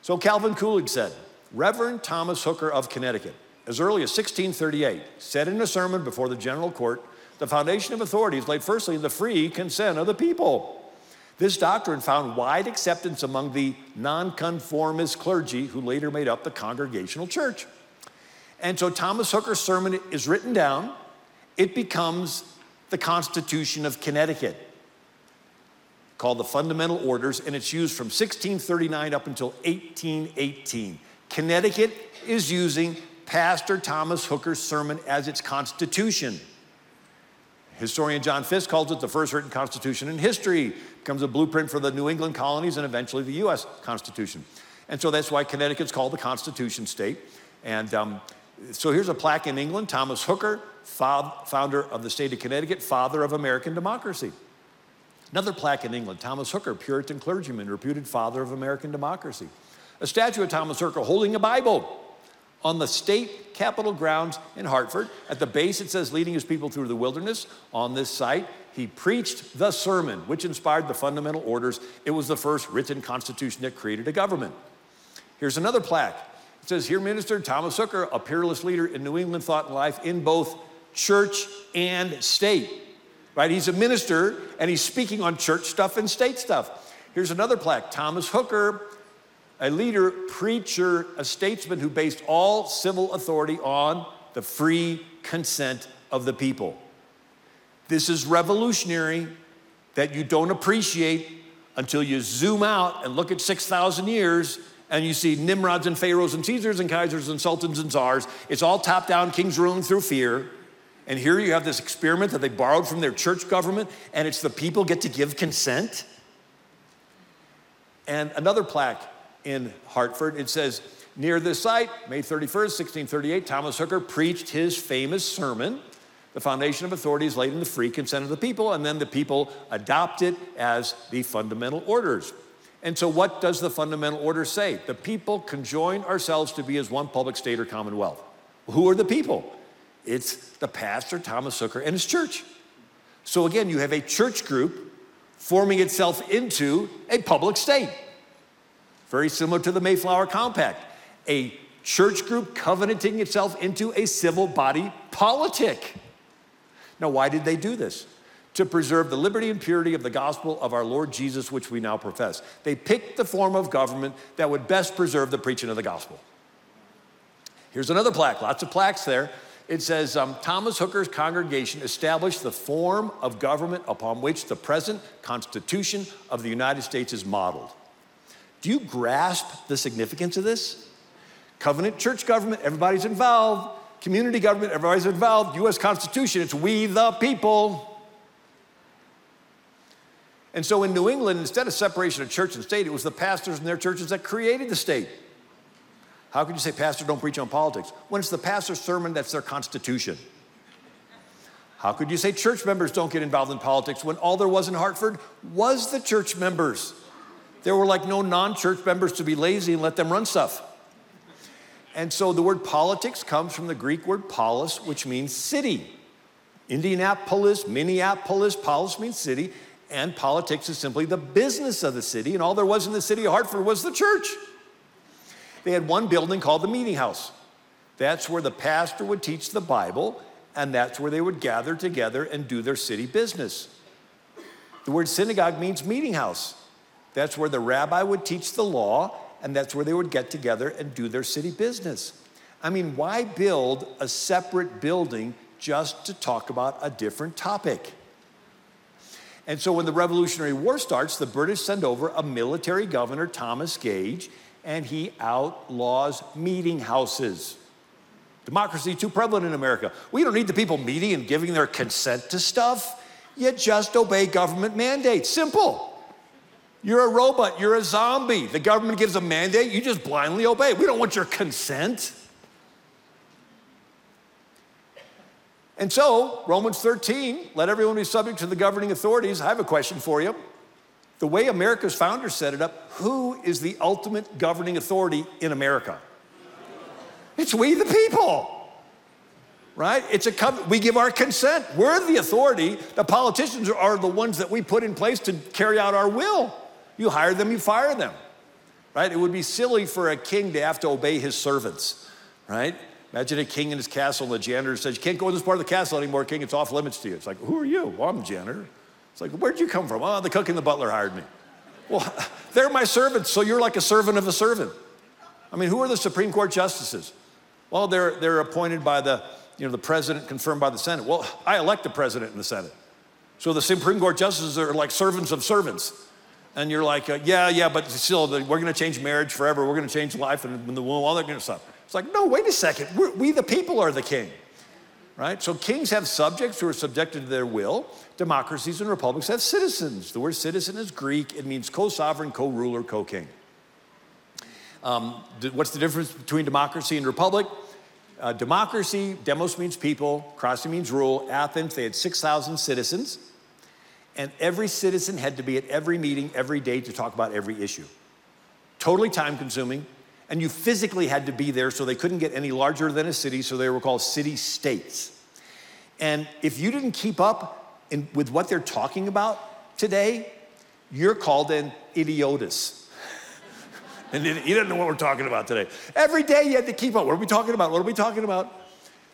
So Calvin Coolidge said, Reverend Thomas Hooker of Connecticut as early as 1638, said in a sermon before the general court, the foundation of authority is laid firstly in the free consent of the people. This doctrine found wide acceptance among the nonconformist clergy who later made up the Congregational Church. And so Thomas Hooker's sermon is written down, it becomes the Constitution of Connecticut, called the Fundamental Orders, and it's used from 1639 up until 1818. Connecticut is using Pastor Thomas Hooker's sermon as its constitution. Historian John Fiske calls it the first written constitution in history, becomes a blueprint for the New England colonies and eventually the US Constitution. And so that's why Connecticut's called the Constitution State. And um, so here's a plaque in England Thomas Hooker, founder of the state of Connecticut, father of American democracy. Another plaque in England Thomas Hooker, Puritan clergyman, reputed father of American democracy. A statue of Thomas Hooker holding a Bible on the state capitol grounds in Hartford. At the base, it says, leading his people through the wilderness. On this site, he preached the sermon, which inspired the fundamental orders. It was the first written constitution that created a government. Here's another plaque. It says, Here Minister Thomas Hooker, a peerless leader in New England thought and life in both church and state. Right? He's a minister and he's speaking on church stuff and state stuff. Here's another plaque Thomas Hooker, a leader, preacher, a statesman who based all civil authority on the free consent of the people. This is revolutionary that you don't appreciate until you zoom out and look at 6,000 years and you see Nimrods and Pharaohs and Caesars and Kaisers and Sultans and Czars. It's all top down, kings ruling through fear. And here you have this experiment that they borrowed from their church government, and it's the people get to give consent. And another plaque in Hartford, it says, Near this site, May 31st, 1638, Thomas Hooker preached his famous sermon the foundation of authority is laid in the free consent of the people, and then the people adopt it as the fundamental orders. And so, what does the fundamental order say? The people conjoin ourselves to be as one public state or commonwealth. Who are the people? It's the pastor, Thomas Hooker, and his church. So, again, you have a church group forming itself into a public state. Very similar to the Mayflower Compact. A church group covenanting itself into a civil body politic. Now, why did they do this? To preserve the liberty and purity of the gospel of our Lord Jesus, which we now profess. They picked the form of government that would best preserve the preaching of the gospel. Here's another plaque, lots of plaques there. It says um, Thomas Hooker's congregation established the form of government upon which the present Constitution of the United States is modeled. Do you grasp the significance of this? Covenant church government, everybody's involved community government, everybody's involved, US Constitution, it's we the people. And so in New England, instead of separation of church and state, it was the pastors and their churches that created the state. How could you say, Pastor, don't preach on politics? When it's the pastor's sermon, that's their constitution. How could you say church members don't get involved in politics when all there was in Hartford was the church members? There were like no non church members to be lazy and let them run stuff. And so the word politics comes from the Greek word polis, which means city. Indianapolis, Minneapolis, polis means city, and politics is simply the business of the city. And all there was in the city of Hartford was the church. They had one building called the meeting house. That's where the pastor would teach the Bible, and that's where they would gather together and do their city business. The word synagogue means meeting house. That's where the rabbi would teach the law and that's where they would get together and do their city business. I mean, why build a separate building just to talk about a different topic? And so when the Revolutionary War starts, the British send over a military governor, Thomas Gage, and he outlaws meeting houses. Democracy too prevalent in America. We don't need the people meeting and giving their consent to stuff. You just obey government mandates. Simple. You're a robot, you're a zombie. The government gives a mandate, you just blindly obey. We don't want your consent. And so, Romans 13, let everyone be subject to the governing authorities. I have a question for you. The way America's founders set it up, who is the ultimate governing authority in America? It's we the people. Right? It's a we give our consent. We're the authority. The politicians are the ones that we put in place to carry out our will. You hire them, you fire them, right? It would be silly for a king to have to obey his servants, right? Imagine a king in his castle and the janitor says, You can't go in this part of the castle anymore, king. It's off limits to you. It's like, Who are you? Well, I'm janitor. It's like, Where'd you come from? Oh, the cook and the butler hired me. Well, they're my servants, so you're like a servant of a servant. I mean, who are the Supreme Court justices? Well, they're, they're appointed by the, you know, the president, confirmed by the Senate. Well, I elect the president and the Senate. So the Supreme Court justices are like servants of servants and you're like, uh, yeah, yeah, but still, we're going to change marriage forever. We're going to change life and the womb, all that kind of stuff. It's like, no, wait a second. We're, we, the people, are the king, right? So kings have subjects who are subjected to their will. Democracies and republics have citizens. The word citizen is Greek. It means co-sovereign, co-ruler, co-king. Um, what's the difference between democracy and republic? Uh, democracy, demos means people, krasi means rule. Athens, they had 6,000 citizens and every citizen had to be at every meeting every day to talk about every issue. Totally time consuming, And you physically had to be there, so they couldn't get any larger than a city, so they were called city states. And if you didn't keep up in, with what they're talking about today, you're called an idiotus. and you didn't know what we're talking about today. Every day you had to keep up. What are we talking about? What are we talking about?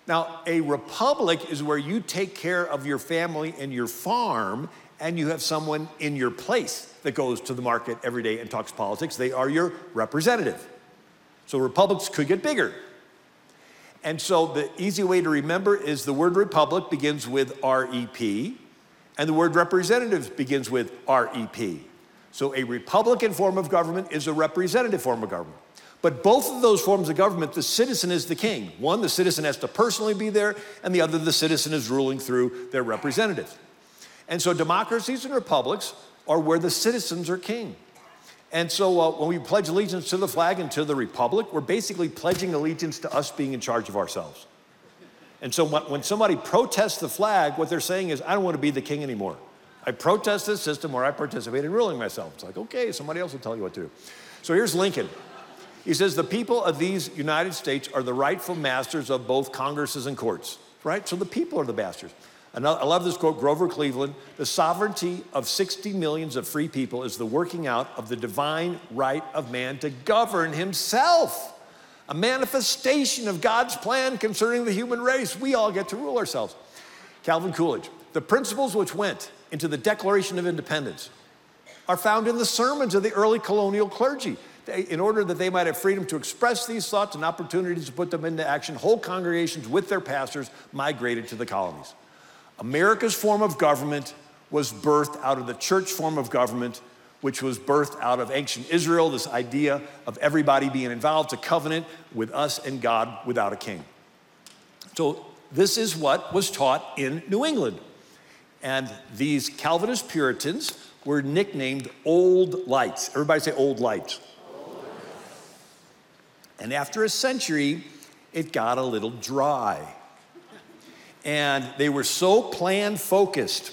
Now, a republic is where you take care of your family and your farm, and you have someone in your place that goes to the market every day and talks politics. They are your representative. So republics could get bigger. And so the easy way to remember is the word republic begins with REP, and the word representative begins with REP. So a republican form of government is a representative form of government. But both of those forms of government, the citizen is the king. One, the citizen has to personally be there, and the other, the citizen is ruling through their representatives. And so democracies and republics are where the citizens are king. And so uh, when we pledge allegiance to the flag and to the republic, we're basically pledging allegiance to us being in charge of ourselves. And so when somebody protests the flag, what they're saying is, I don't want to be the king anymore. I protest this system where I participate in ruling myself. It's like, okay, somebody else will tell you what to do. So here's Lincoln. He says, the people of these United States are the rightful masters of both Congresses and courts, right? So the people are the masters. I love this quote, Grover Cleveland. The sovereignty of 60 millions of free people is the working out of the divine right of man to govern himself. A manifestation of God's plan concerning the human race. We all get to rule ourselves. Calvin Coolidge. The principles which went into the Declaration of Independence are found in the sermons of the early colonial clergy. In order that they might have freedom to express these thoughts and opportunities to put them into action, whole congregations with their pastors migrated to the colonies. America's form of government was birthed out of the church form of government, which was birthed out of ancient Israel, this idea of everybody being involved, a covenant with us and God without a king. So, this is what was taught in New England. And these Calvinist Puritans were nicknamed Old Lights. Everybody say Old Lights. Old lights. And after a century, it got a little dry. And they were so plan focused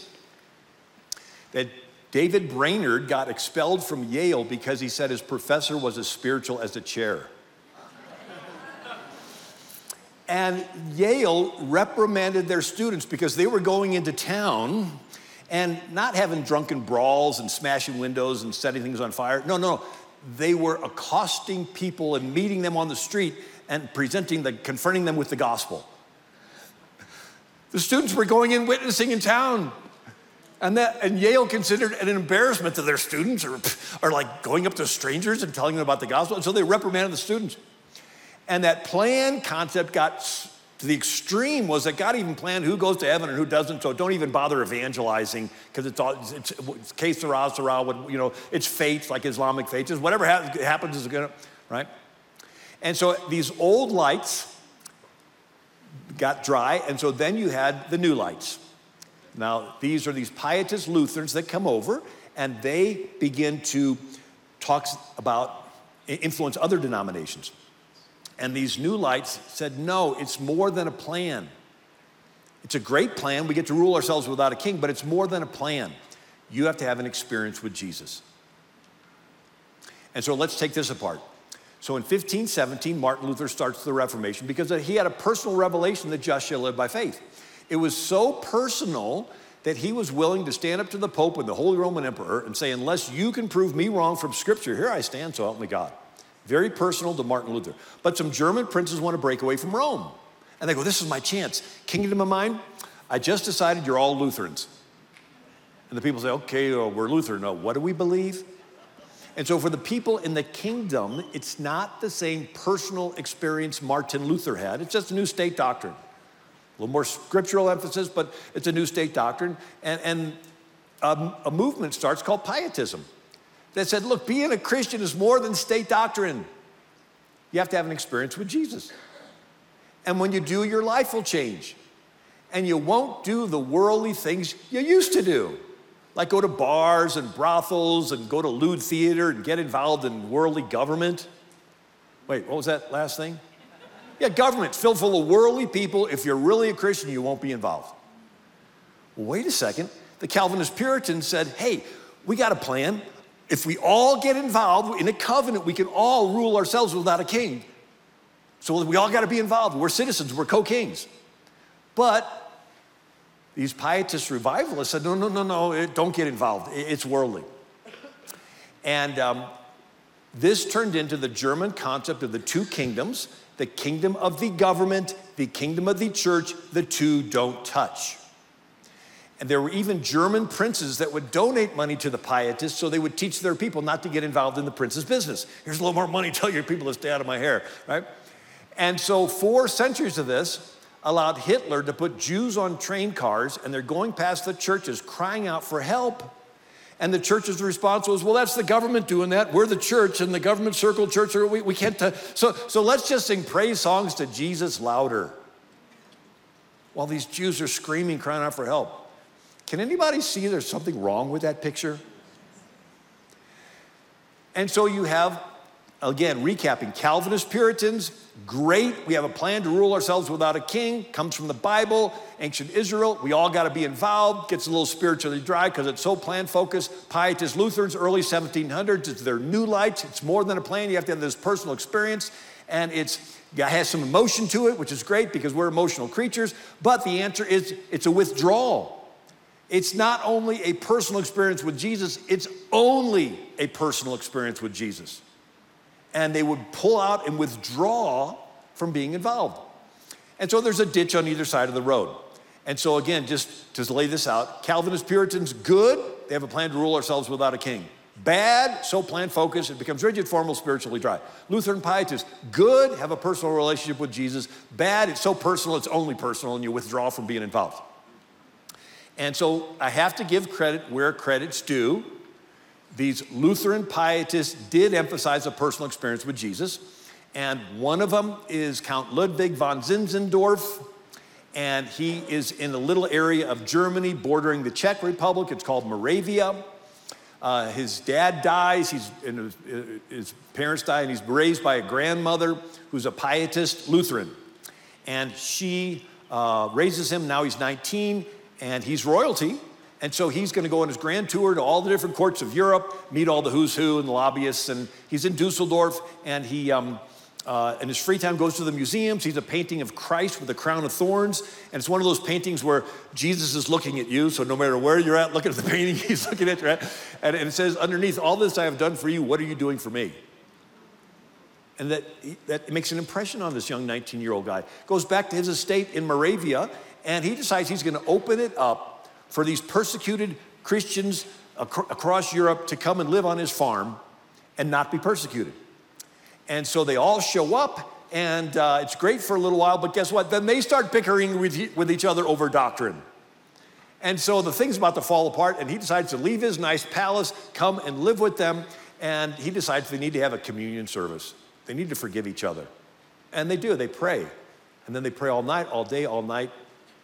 that David Brainerd got expelled from Yale because he said his professor was as spiritual as a chair. and Yale reprimanded their students because they were going into town and not having drunken brawls and smashing windows and setting things on fire. No, no, no. they were accosting people and meeting them on the street and presenting the confronting them with the gospel. The students were going in witnessing in town. And, that, and Yale considered an embarrassment to their students or, or like going up to strangers and telling them about the gospel. And so they reprimanded the students. And that plan concept got to the extreme was that God even planned who goes to heaven and who doesn't. So don't even bother evangelizing because it's all it's, it's que sera sera. You know, it's fates like Islamic fates. Whatever happens is gonna right. And so these old lights got dry, and so then you had the new lights. Now, these are these pietist Lutherans that come over and they begin to talk about, influence other denominations. And these new lights said, no, it's more than a plan. It's a great plan. We get to rule ourselves without a king, but it's more than a plan. You have to have an experience with Jesus. And so let's take this apart. So in 1517, Martin Luther starts the Reformation because he had a personal revelation that just shall live by faith. It was so personal that he was willing to stand up to the Pope and the Holy Roman Emperor and say, Unless you can prove me wrong from Scripture, here I stand, so help me God. Very personal to Martin Luther. But some German princes want to break away from Rome. And they go, This is my chance. Kingdom of mine, I just decided you're all Lutherans. And the people say, Okay, well, we're Lutheran. No, what do we believe? And so, for the people in the kingdom, it's not the same personal experience Martin Luther had. It's just a new state doctrine. A little more scriptural emphasis, but it's a new state doctrine. And, and a, a movement starts called Pietism that said, look, being a Christian is more than state doctrine. You have to have an experience with Jesus. And when you do, your life will change. And you won't do the worldly things you used to do like go to bars and brothels and go to lewd theater and get involved in worldly government. Wait, what was that last thing? Yeah, government, filled full of worldly people. If you're really a Christian, you won't be involved. Wait a second. The Calvinist Puritans said, hey, we got a plan. if we all get involved in a covenant, we can all rule ourselves without a king. So we all got to be involved. We're citizens, we're co kings. But these pietist revivalists said, no, no, no, no, don't get involved. It's worldly. And um, this turned into the German concept of the two kingdoms the kingdom of the government, the kingdom of the church, the two don't touch. And there were even German princes that would donate money to the pietists so they would teach their people not to get involved in the prince's business. Here's a little more money, tell your people to stay out of my hair, right? And so, four centuries of this allowed Hitler to put Jews on train cars, and they're going past the churches crying out for help. And the church's response was, well, that's the government doing that. We're the church, and the government circle church, we, we can't. T- so, so let's just sing praise songs to Jesus louder. While these Jews are screaming, crying out for help. Can anybody see there's something wrong with that picture? And so you have, again, recapping Calvinist Puritans, great. We have a plan to rule ourselves without a king, comes from the Bible, ancient Israel. We all got to be involved, gets a little spiritually dry because it's so plan focused. Pietist Lutherans, early 1700s, it's their new lights. It's more than a plan. You have to have this personal experience, and it's it has some emotion to it, which is great because we're emotional creatures. But the answer is it's a withdrawal. It's not only a personal experience with Jesus, it's only a personal experience with Jesus. And they would pull out and withdraw from being involved. And so there's a ditch on either side of the road. And so, again, just to lay this out Calvinist Puritans, good, they have a plan to rule ourselves without a king. Bad, so plan focused, it becomes rigid, formal, spiritually dry. Lutheran Pietists, good, have a personal relationship with Jesus. Bad, it's so personal, it's only personal, and you withdraw from being involved. And so I have to give credit where credit's due. These Lutheran pietists did emphasize a personal experience with Jesus. And one of them is Count Ludwig von Zinzendorf. And he is in a little area of Germany bordering the Czech Republic. It's called Moravia. Uh, his dad dies, he's, his, his parents die, and he's raised by a grandmother who's a pietist Lutheran. And she uh, raises him, now he's 19, and he's royalty. And so he's going to go on his grand tour to all the different courts of Europe, meet all the who's who and the lobbyists. And he's in Dusseldorf, and he, um, uh, in his free time, goes to the museums. He's a painting of Christ with a crown of thorns. And it's one of those paintings where Jesus is looking at you. So no matter where you're at, looking at the painting, he's looking at you. Right? And, and it says underneath, All this I have done for you, what are you doing for me? And that, that makes an impression on this young 19 year old guy. Goes back to his estate in Moravia, and he decides he's going to open it up for these persecuted Christians ac- across Europe to come and live on his farm and not be persecuted. And so they all show up, and uh, it's great for a little while, but guess what? Then they start bickering with, with each other over doctrine. And so the thing's about to fall apart, and he decides to leave his nice palace, come and live with them, and he decides they need to have a communion service. They need to forgive each other. And they do, they pray. And then they pray all night, all day, all night,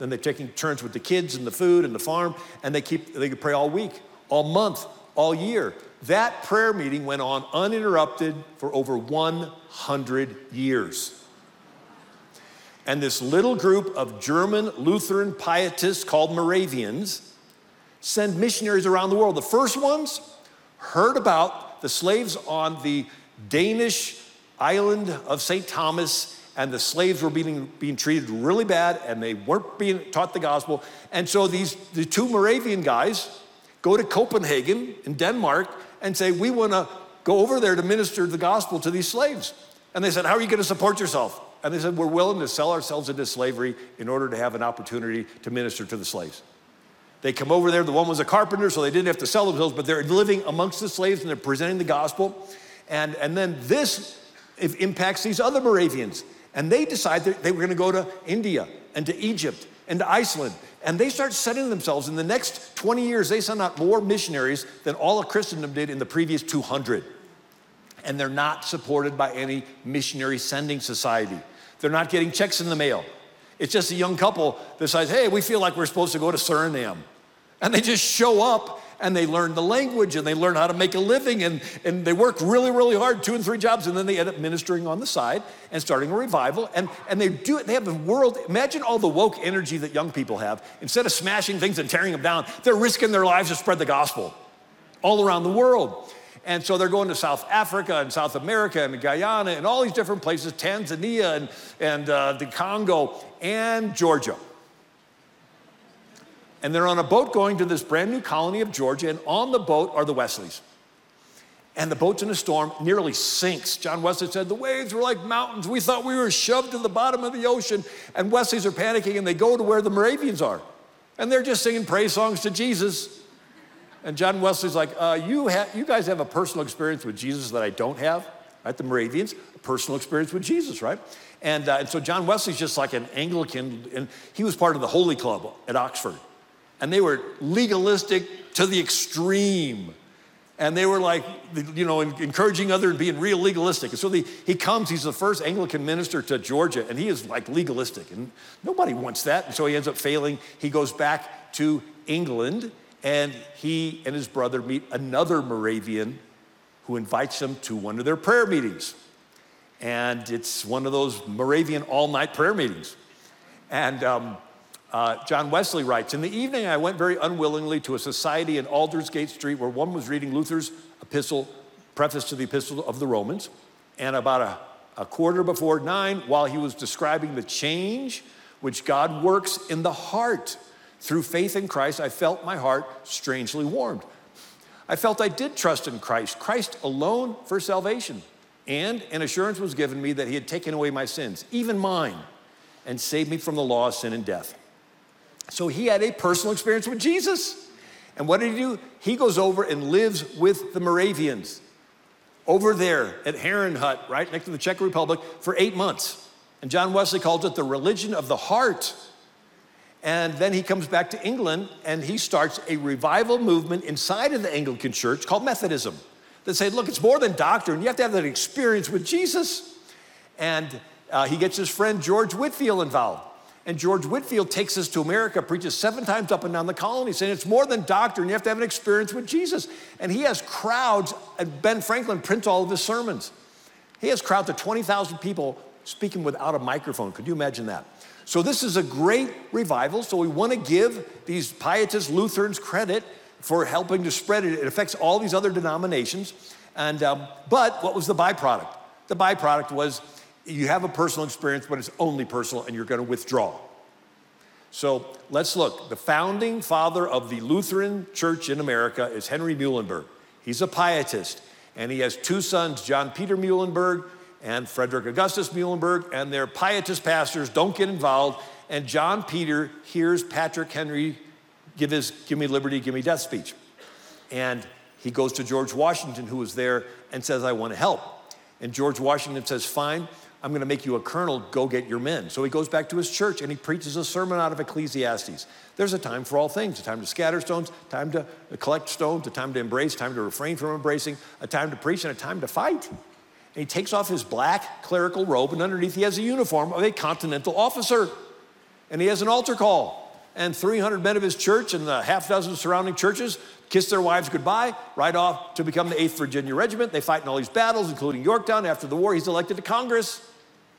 then they're taking turns with the kids and the food and the farm, and they keep they could pray all week, all month, all year. That prayer meeting went on uninterrupted for over 100 years. And this little group of German Lutheran pietists called Moravians send missionaries around the world. The first ones heard about the slaves on the Danish island of St. Thomas and the slaves were being, being treated really bad and they weren't being taught the gospel. And so these the two Moravian guys go to Copenhagen in Denmark and say, We want to go over there to minister the gospel to these slaves. And they said, How are you going to support yourself? And they said, We're willing to sell ourselves into slavery in order to have an opportunity to minister to the slaves. They come over there. The one was a carpenter, so they didn't have to sell themselves, but they're living amongst the slaves and they're presenting the gospel. And, and then this impacts these other Moravians. And they decide that they were going to go to India and to Egypt and to Iceland. And they start setting themselves in the next 20 years, they send out more missionaries than all of Christendom did in the previous 200. And they're not supported by any missionary sending society. They're not getting checks in the mail. It's just a young couple that decides, hey, we feel like we're supposed to go to Suriname. And they just show up and they learn the language and they learn how to make a living and, and they work really, really hard, two and three jobs, and then they end up ministering on the side and starting a revival. And, and they do it, they have the world, imagine all the woke energy that young people have. Instead of smashing things and tearing them down, they're risking their lives to spread the gospel all around the world. And so they're going to South Africa and South America and Guyana and all these different places, Tanzania and, and uh, the Congo and Georgia. And they're on a boat going to this brand new colony of Georgia, and on the boat are the Wesleys. And the boat's in a storm, nearly sinks. John Wesley said, The waves were like mountains. We thought we were shoved to the bottom of the ocean. And Wesleys are panicking, and they go to where the Moravians are. And they're just singing praise songs to Jesus. And John Wesley's like, uh, you, ha- you guys have a personal experience with Jesus that I don't have, right? The Moravians, a personal experience with Jesus, right? And, uh, and so John Wesley's just like an Anglican, and he was part of the Holy Club at Oxford. And they were legalistic to the extreme and they were like, you know, encouraging other and being real legalistic. And so the, he comes, he's the first Anglican minister to Georgia, and he is like legalistic, and nobody wants that. And so he ends up failing. He goes back to England, and he and his brother meet another Moravian who invites them to one of their prayer meetings. And it's one of those Moravian all night prayer meetings. And um, uh, John Wesley writes In the evening, I went very unwillingly to a society in Aldersgate Street where one was reading Luther's epistle, preface to the Epistle of the Romans. And about a, a quarter before nine, while he was describing the change which God works in the heart through faith in Christ, I felt my heart strangely warmed. I felt I did trust in Christ, Christ alone for salvation. And an assurance was given me that he had taken away my sins, even mine, and saved me from the law of sin and death. So he had a personal experience with Jesus. And what did he do? He goes over and lives with the Moravians over there at Herrnhut, right next to the Czech Republic, for eight months. And John Wesley calls it the religion of the heart. And then he comes back to England and he starts a revival movement inside of the Anglican church called Methodism that say, look, it's more than doctrine. You have to have that experience with Jesus. And uh, he gets his friend George Whitefield involved. And George Whitefield takes us to America, preaches seven times up and down the colony, saying it's more than doctrine. You have to have an experience with Jesus. And he has crowds, and Ben Franklin prints all of his sermons. He has crowds of 20,000 people speaking without a microphone. Could you imagine that? So, this is a great revival. So, we want to give these pietist Lutherans credit for helping to spread it. It affects all these other denominations. And, um, but what was the byproduct? The byproduct was you have a personal experience, but it's only personal, and you're going to withdraw. So let's look. The founding father of the Lutheran Church in America is Henry Muhlenberg. He's a pietist, and he has two sons, John Peter Muhlenberg and Frederick Augustus Muhlenberg, and their pietist pastors don't get involved. And John Peter hears Patrick Henry give his Give Me Liberty, Give Me Death speech. And he goes to George Washington, who was there, and says, I want to help. And George Washington says, Fine, I'm going to make you a colonel, go get your men. So he goes back to his church and he preaches a sermon out of Ecclesiastes. There's a time for all things a time to scatter stones, a time to collect stones, a time to embrace, a time to refrain from embracing, a time to preach, and a time to fight. And he takes off his black clerical robe, and underneath he has a uniform of a continental officer. And he has an altar call. And 300 men of his church and the half dozen surrounding churches kiss their wives goodbye, ride off to become the 8th Virginia Regiment. They fight in all these battles, including Yorktown. After the war, he's elected to Congress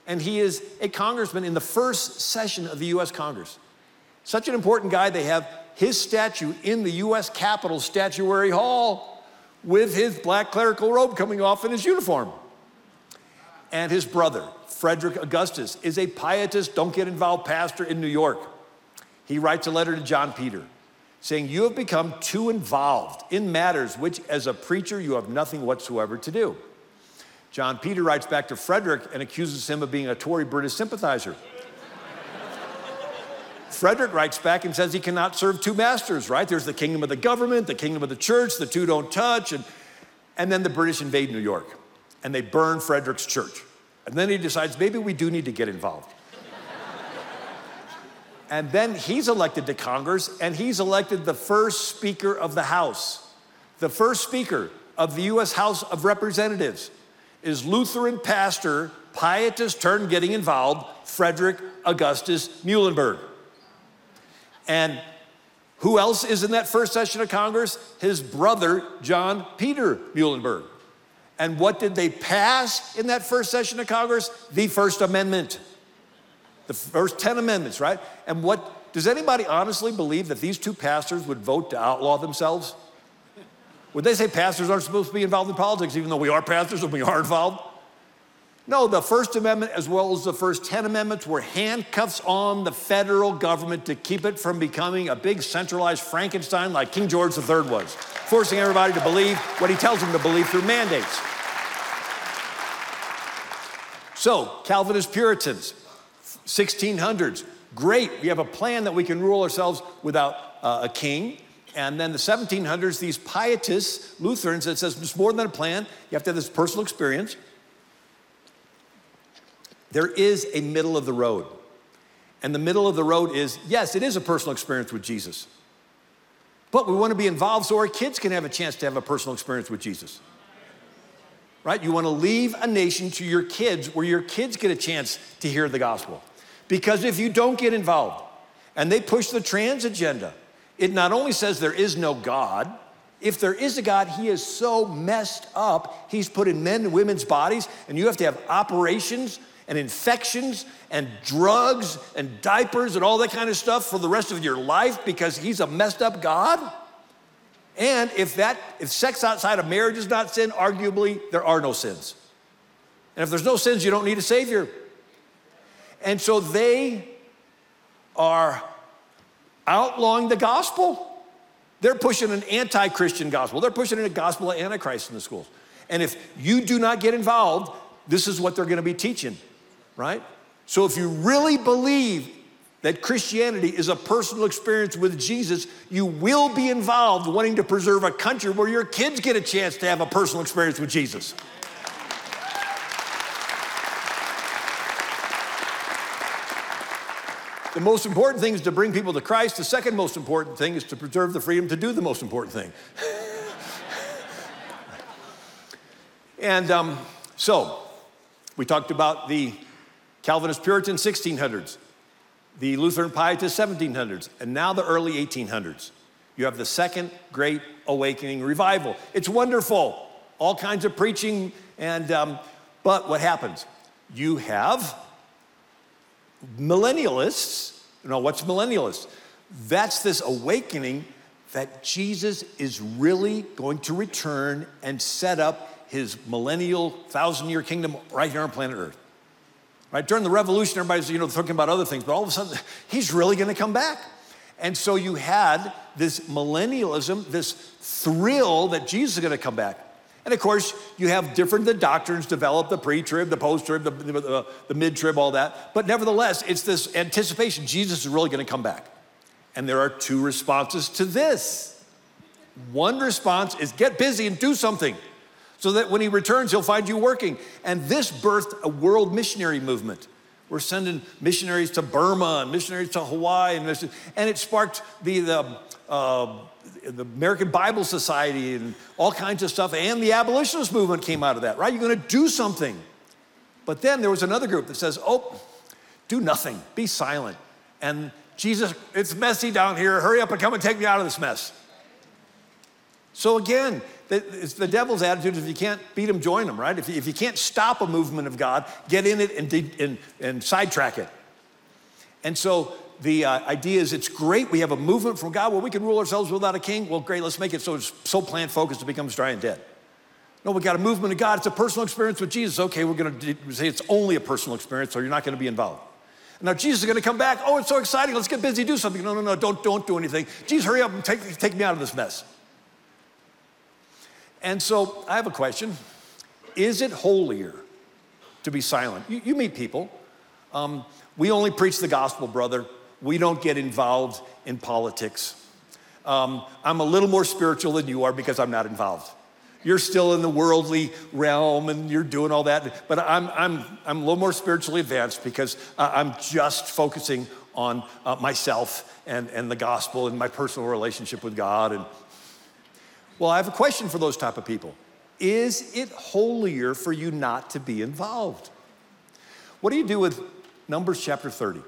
and he is a congressman in the first session of the US Congress. Such an important guy, they have his statue in the US Capitol Statuary Hall with his black clerical robe coming off in his uniform. And his brother, Frederick Augustus, is a pietist, don't get involved pastor in New York. He writes a letter to John Peter saying, You have become too involved in matters which, as a preacher, you have nothing whatsoever to do. John Peter writes back to Frederick and accuses him of being a Tory British sympathizer. Frederick writes back and says he cannot serve two masters, right? There's the kingdom of the government, the kingdom of the church, the two don't touch. And, and then the British invade New York and they burn Frederick's church. And then he decides maybe we do need to get involved. and then he's elected to Congress and he's elected the first Speaker of the House, the first Speaker of the US House of Representatives is Lutheran pastor, pietist turned getting involved, Frederick Augustus Muhlenberg. And who else is in that first session of Congress? His brother, John Peter Muhlenberg. And what did they pass in that first session of Congress? The First Amendment. The first 10 amendments, right? And what does anybody honestly believe that these two pastors would vote to outlaw themselves? Would they say pastors aren't supposed to be involved in politics, even though we are pastors and we are involved? No, the First Amendment, as well as the first 10 amendments, were handcuffs on the federal government to keep it from becoming a big centralized Frankenstein like King George III was, forcing everybody to believe what he tells them to believe through mandates. So, Calvinist Puritans, 1600s, great. We have a plan that we can rule ourselves without uh, a king. And then the 1700s, these pietists, Lutherans, that says it's more than a plan. You have to have this personal experience. There is a middle of the road. And the middle of the road is yes, it is a personal experience with Jesus. But we want to be involved so our kids can have a chance to have a personal experience with Jesus. Right? You want to leave a nation to your kids where your kids get a chance to hear the gospel. Because if you don't get involved and they push the trans agenda, it not only says there is no God, if there is a God, he is so messed up. He's put in men and women's bodies, and you have to have operations and infections and drugs and diapers and all that kind of stuff for the rest of your life because he's a messed up God? And if that if sex outside of marriage is not sin, arguably there are no sins. And if there's no sins, you don't need a savior. And so they are outlawing the gospel. They're pushing an anti-Christian gospel. They're pushing a gospel of antichrist in the schools. And if you do not get involved, this is what they're going to be teaching right? So if you really believe that Christianity is a personal experience with Jesus, you will be involved wanting to preserve a country where your kids get a chance to have a personal experience with Jesus. The most important thing is to bring people to Christ. The second most important thing is to preserve the freedom to do the most important thing. and um, so, we talked about the Calvinist Puritan 1600s, the Lutheran Pietist 1700s, and now the early 1800s. You have the second great awakening revival. It's wonderful, all kinds of preaching, and um, but what happens? You have millennialists. You know what's millennialists? That's this awakening that Jesus is really going to return and set up his millennial thousand year kingdom right here on planet Earth. Right? During the revolution, everybody's, you know, talking about other things, but all of a sudden, he's really going to come back. And so you had this millennialism, this thrill that Jesus is going to come back. And of course, you have different the doctrines developed, the pre-trib, the post-trib, the, the, the mid-trib, all that. But nevertheless, it's this anticipation Jesus is really going to come back. And there are two responses to this. One response is get busy and do something so that when he returns, he'll find you working. And this birthed a world missionary movement. We're sending missionaries to Burma and missionaries to Hawaii, and, and it sparked the, the, uh, the American Bible Society and all kinds of stuff. And the abolitionist movement came out of that, right? You're going to do something. But then there was another group that says, oh, do nothing, be silent. And Jesus, it's messy down here. Hurry up and come and take me out of this mess. So again, it's the devil's attitude if you can't beat him, join him, right? If you, if you can't stop a movement of God, get in it and, and, and sidetrack it. And so the uh, idea is it's great. We have a movement from God where we can rule ourselves without a king. Well, great, let's make it so it's so plant focused it becomes dry and dead. No, we got a movement of God. It's a personal experience with Jesus. Okay, we're going to say it's only a personal experience, so you're not going to be involved. Now Jesus is going to come back. Oh, it's so exciting. Let's get busy, do something. No, no, no, don't, don't do anything. Jesus, hurry up and take, take me out of this mess. And so I have a question Is it holier to be silent? You, you meet people. Um, we only preach the gospel, brother. We don't get involved in politics. Um, I'm a little more spiritual than you are because I'm not involved. You're still in the worldly realm and you're doing all that, but I'm, I'm, I'm a little more spiritually advanced because I'm just focusing on uh, myself and, and the gospel and my personal relationship with God and well, I have a question for those type of people. Is it holier for you not to be involved? What do you do with Numbers chapter 30?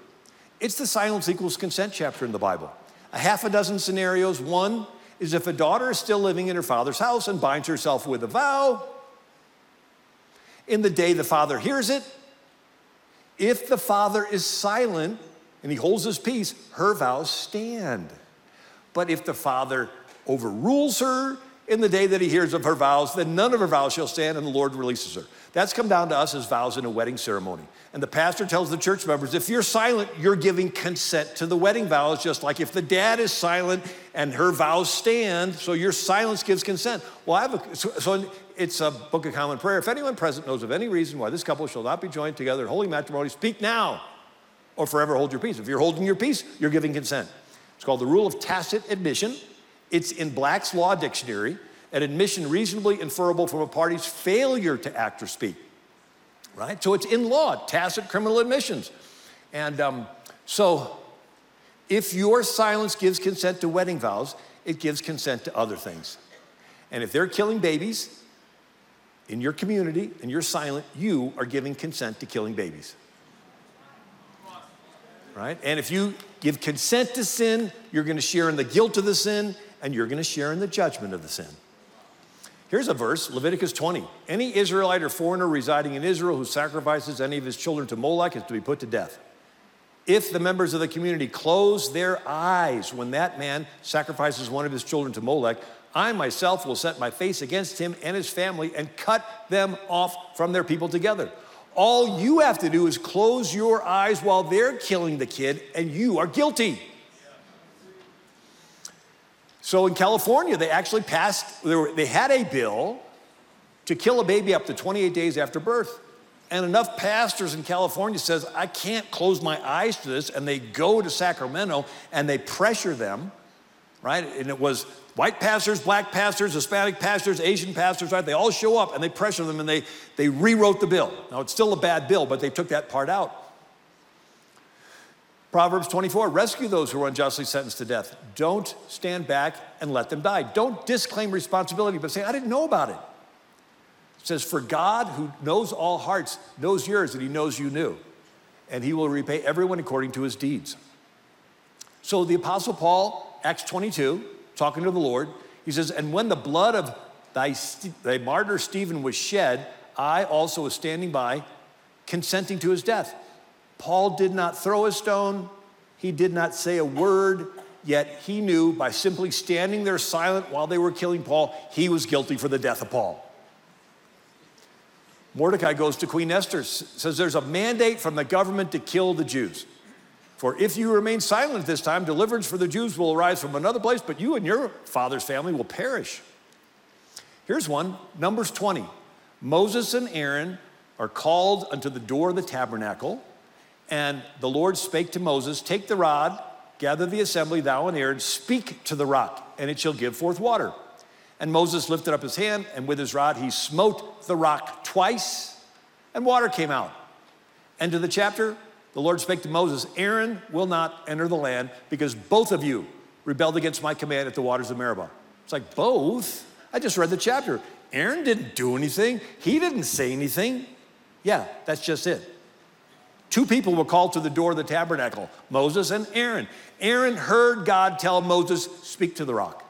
It's the silence equals consent chapter in the Bible. A half a dozen scenarios. One is if a daughter is still living in her father's house and binds herself with a vow, in the day the father hears it, if the father is silent and he holds his peace, her vows stand. But if the father overrules her in the day that he hears of her vows, then none of her vows shall stand, and the Lord releases her. That's come down to us as vows in a wedding ceremony. And the pastor tells the church members if you're silent, you're giving consent to the wedding vows, just like if the dad is silent and her vows stand, so your silence gives consent. Well, I have a, so, so it's a book of common prayer. If anyone present knows of any reason why this couple shall not be joined together in holy matrimony, speak now or forever hold your peace. If you're holding your peace, you're giving consent. It's called the rule of tacit admission. It's in Black's Law Dictionary, an admission reasonably inferable from a party's failure to act or speak. Right? So it's in law, tacit criminal admissions. And um, so if your silence gives consent to wedding vows, it gives consent to other things. And if they're killing babies in your community and you're silent, you are giving consent to killing babies right? And if you give consent to sin, you're going to share in the guilt of the sin and you're going to share in the judgment of the sin. Here's a verse, Leviticus 20. Any Israelite or foreigner residing in Israel who sacrifices any of his children to Molech is to be put to death. If the members of the community close their eyes when that man sacrifices one of his children to Molech, I myself will set my face against him and his family and cut them off from their people together. All you have to do is close your eyes while they're killing the kid, and you are guilty. So in California, they actually passed, they, had a bill to kill a baby up to 28 days after birth. And enough pastors in California says, I can't close my eyes to this. And they go to Sacramento and they pressure them, right? And it was White pastors, black pastors, Hispanic pastors, Asian pastors, right? They all show up and they pressure them and they, they rewrote the bill. Now, it's still a bad bill, but they took that part out. Proverbs 24 rescue those who are unjustly sentenced to death. Don't stand back and let them die. Don't disclaim responsibility, but say, I didn't know about it. It says, For God, who knows all hearts, knows yours, and he knows you knew, and he will repay everyone according to his deeds. So the Apostle Paul, Acts 22, talking to the Lord. He says, And when the blood of thy, thy martyr Stephen was shed, I also was standing by, consenting to his death. Paul did not throw a stone, he did not say a word, yet he knew by simply standing there silent while they were killing Paul, he was guilty for the death of Paul. Mordecai goes to Queen Esther, says there's a mandate from the government to kill the Jews. For if you remain silent this time, deliverance for the Jews will arise from another place, but you and your father's family will perish. Here's one Numbers 20. Moses and Aaron are called unto the door of the tabernacle, and the Lord spake to Moses, Take the rod, gather the assembly, thou and Aaron, speak to the rock, and it shall give forth water. And Moses lifted up his hand, and with his rod he smote the rock twice, and water came out. End of the chapter. The Lord spake to Moses, Aaron will not enter the land because both of you rebelled against my command at the waters of Meribah. It's like, both? I just read the chapter. Aaron didn't do anything, he didn't say anything. Yeah, that's just it. Two people were called to the door of the tabernacle Moses and Aaron. Aaron heard God tell Moses, Speak to the rock.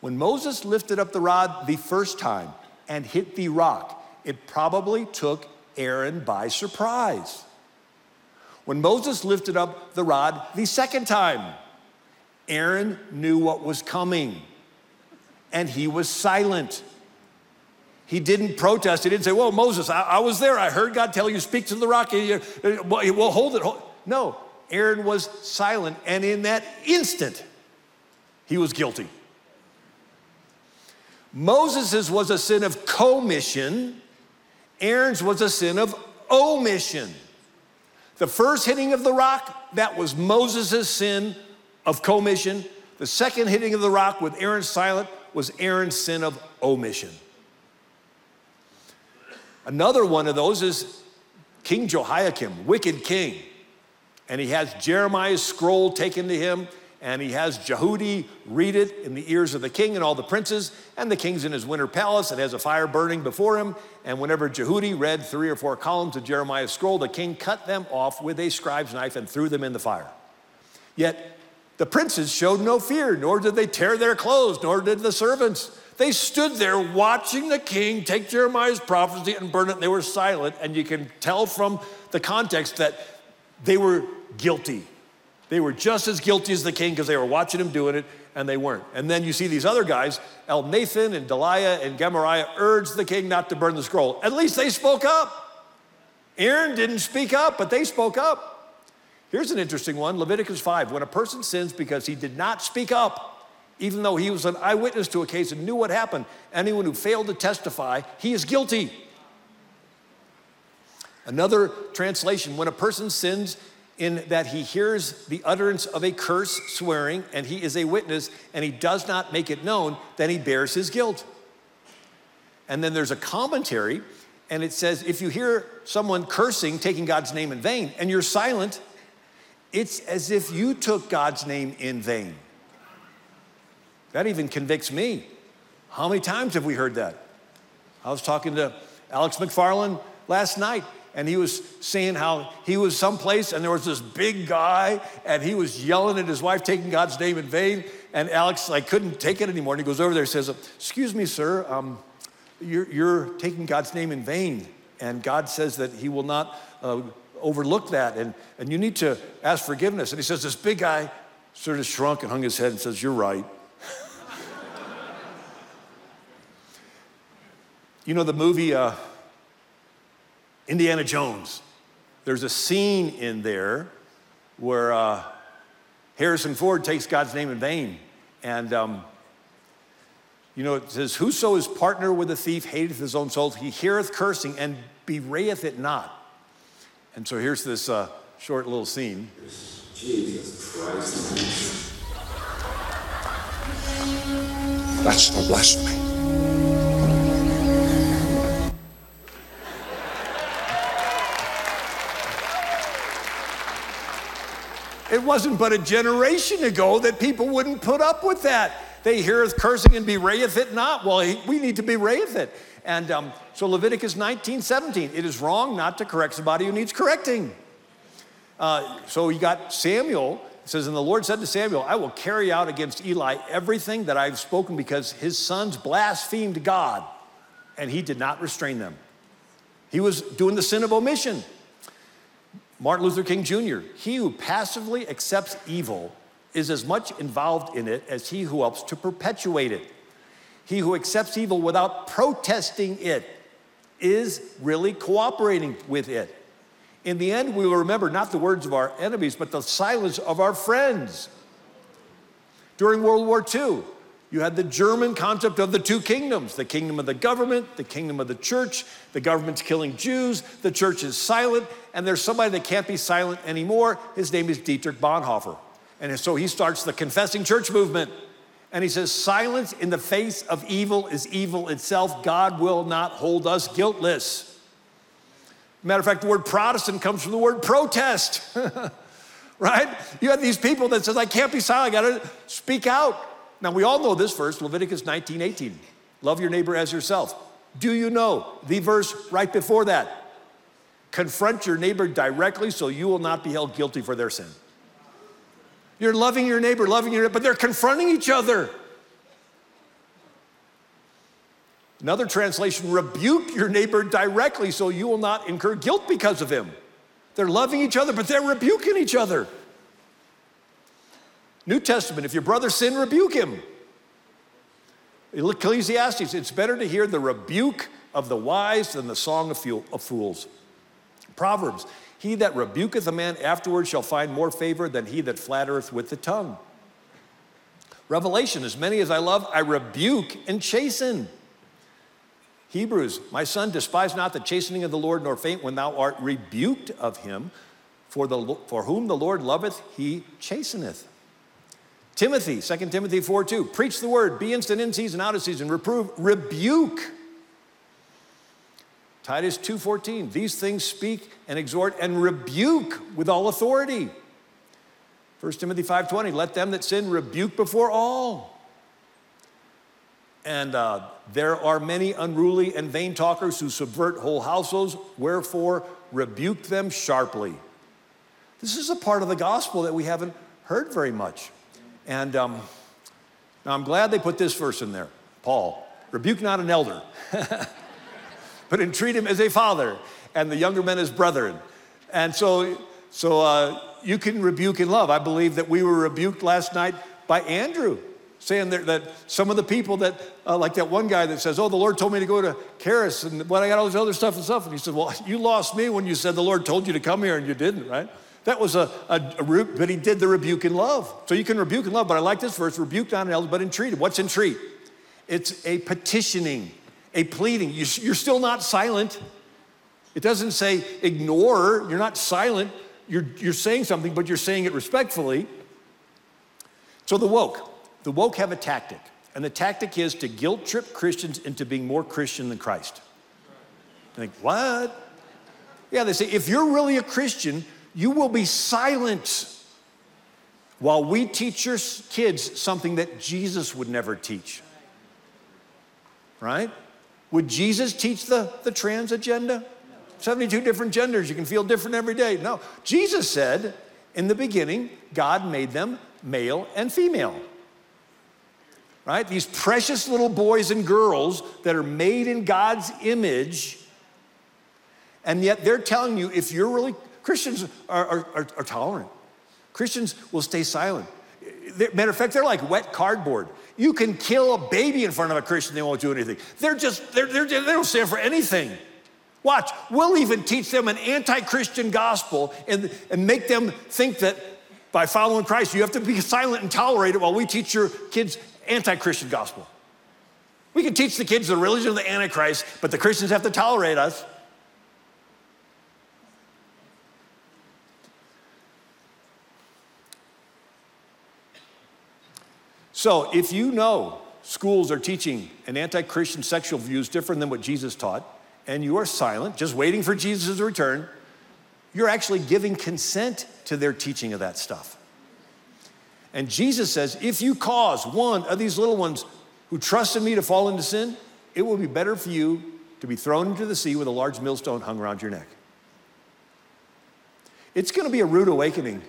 When Moses lifted up the rod the first time and hit the rock, it probably took Aaron by surprise when Moses lifted up the rod the second time. Aaron knew what was coming and he was silent. He didn't protest. He didn't say, Well, Moses, I, I was there. I heard God tell you, speak to the rock. Well, hold it. Hold. No, Aaron was silent. And in that instant, he was guilty. Moses's was a sin of commission, Aaron's was a sin of omission. The first hitting of the rock, that was Moses' sin of commission. The second hitting of the rock with Aaron silent was Aaron's sin of omission. Another one of those is King Jehoiakim, wicked king. And he has Jeremiah's scroll taken to him and he has Jehudi read it in the ears of the king and all the princes, and the king's in his winter palace and has a fire burning before him. And whenever Jehudi read three or four columns of Jeremiah's scroll, the king cut them off with a scribe's knife and threw them in the fire. Yet the princes showed no fear, nor did they tear their clothes, nor did the servants. They stood there watching the king take Jeremiah's prophecy and burn it, they were silent. And you can tell from the context that they were guilty. They were just as guilty as the king because they were watching him doing it and they weren't. And then you see these other guys, Elnathan and Delaiah and Gemariah, urged the king not to burn the scroll. At least they spoke up. Aaron didn't speak up, but they spoke up. Here's an interesting one Leviticus 5. When a person sins because he did not speak up, even though he was an eyewitness to a case and knew what happened, anyone who failed to testify, he is guilty. Another translation when a person sins in that he hears the utterance of a curse, swearing, and he is a witness, and he does not make it known, then he bears his guilt. And then there's a commentary, and it says if you hear someone cursing, taking God's name in vain, and you're silent, it's as if you took God's name in vain. That even convicts me. How many times have we heard that? I was talking to Alex McFarland last night, and he was saying how he was someplace and there was this big guy and he was yelling at his wife, taking God's name in vain. And Alex like couldn't take it anymore. And he goes over there and says, "Excuse me, sir, um, you're, you're, taking God's name in vain, and God says that He will not uh, overlook that, and, and you need to ask forgiveness." And he says, "This big guy sort of shrunk and hung his head and says, "You're right." You know the movie. Uh, Indiana Jones. There's a scene in there where uh, Harrison Ford takes God's name in vain. And, um, you know, it says, Whoso is partner with a thief hateth his own soul. He heareth cursing and bewrayeth it not. And so here's this uh, short little scene. Jesus Christ. That's the blasphemy. It wasn't but a generation ago that people wouldn't put up with that. They heareth cursing and bewrayeth it not. Well, we need to bewrayeth it. And um, so Leviticus 19, 17, it is wrong not to correct somebody who needs correcting. Uh, so you got Samuel, it says, And the Lord said to Samuel, I will carry out against Eli everything that I've spoken because his sons blasphemed God, and he did not restrain them. He was doing the sin of omission. Martin Luther King Jr., he who passively accepts evil is as much involved in it as he who helps to perpetuate it. He who accepts evil without protesting it is really cooperating with it. In the end, we will remember not the words of our enemies, but the silence of our friends. During World War II, you had the German concept of the two kingdoms the kingdom of the government, the kingdom of the church. The government's killing Jews, the church is silent, and there's somebody that can't be silent anymore. His name is Dietrich Bonhoeffer. And so he starts the confessing church movement. And he says, Silence in the face of evil is evil itself. God will not hold us guiltless. Matter of fact, the word Protestant comes from the word protest, right? You had these people that says, I can't be silent, I gotta speak out. Now, we all know this verse, Leviticus 19 18. Love your neighbor as yourself. Do you know the verse right before that? Confront your neighbor directly so you will not be held guilty for their sin. You're loving your neighbor, loving your neighbor, but they're confronting each other. Another translation, rebuke your neighbor directly so you will not incur guilt because of him. They're loving each other, but they're rebuking each other. New Testament, if your brother sin, rebuke him. Ecclesiastes, it's better to hear the rebuke of the wise than the song of fools. Proverbs, he that rebuketh a man afterward shall find more favor than he that flattereth with the tongue. Revelation, as many as I love, I rebuke and chasten. Hebrews, my son, despise not the chastening of the Lord, nor faint when thou art rebuked of him. For, the, for whom the Lord loveth, he chasteneth. Timothy, 2 Timothy 4 2, preach the word, be instant in season, out of season, reprove, rebuke. Titus 2:14, these things speak and exhort and rebuke with all authority. 1 Timothy 5:20, let them that sin rebuke before all. And uh, there are many unruly and vain talkers who subvert whole households, wherefore rebuke them sharply. This is a part of the gospel that we haven't heard very much. And um, now I'm glad they put this verse in there Paul, rebuke not an elder, but entreat him as a father, and the younger men as brethren. And so, so uh, you can rebuke in love. I believe that we were rebuked last night by Andrew. saying that, some of the people that, uh, like that one guy that says, Oh, the Lord told me to go to Charis, and what I got all this other stuff and stuff. And he said, Well, you lost me when you said the Lord told you to come here and you didn't, right? That was a, a, a but he did the rebuke in love. So you can rebuke in love, but I like this verse rebuke not in elders, but entreat. What's entreat? It's a petitioning, a pleading. You, you're still not silent. It doesn't say ignore, you're not silent. You're, you're saying something, but you're saying it respectfully. So the woke, the woke have a tactic, and the tactic is to guilt trip Christians into being more Christian than Christ. You think, what? Yeah, they say, if you're really a Christian, you will be silent while we teach your kids something that Jesus would never teach. Right? Would Jesus teach the, the trans agenda? 72 different genders, you can feel different every day. No, Jesus said, in the beginning, God made them male and female right? These precious little boys and girls that are made in God's image, and yet they're telling you if you're really, Christians are, are, are, are tolerant. Christians will stay silent. Matter of fact, they're like wet cardboard. You can kill a baby in front of a Christian, they won't do anything. They're just, they're, they're, they don't stand for anything. Watch, we'll even teach them an anti Christian gospel and, and make them think that by following Christ, you have to be silent and tolerate it while we teach your kids anti Christian gospel. We can teach the kids the religion of the Antichrist, but the Christians have to tolerate us. So, if you know schools are teaching an anti Christian sexual views different than what Jesus taught, and you are silent, just waiting for Jesus' return, you're actually giving consent to their teaching of that stuff. And Jesus says, if you cause one of these little ones who trust in me to fall into sin, it will be better for you to be thrown into the sea with a large millstone hung around your neck. It's going to be a rude awakening.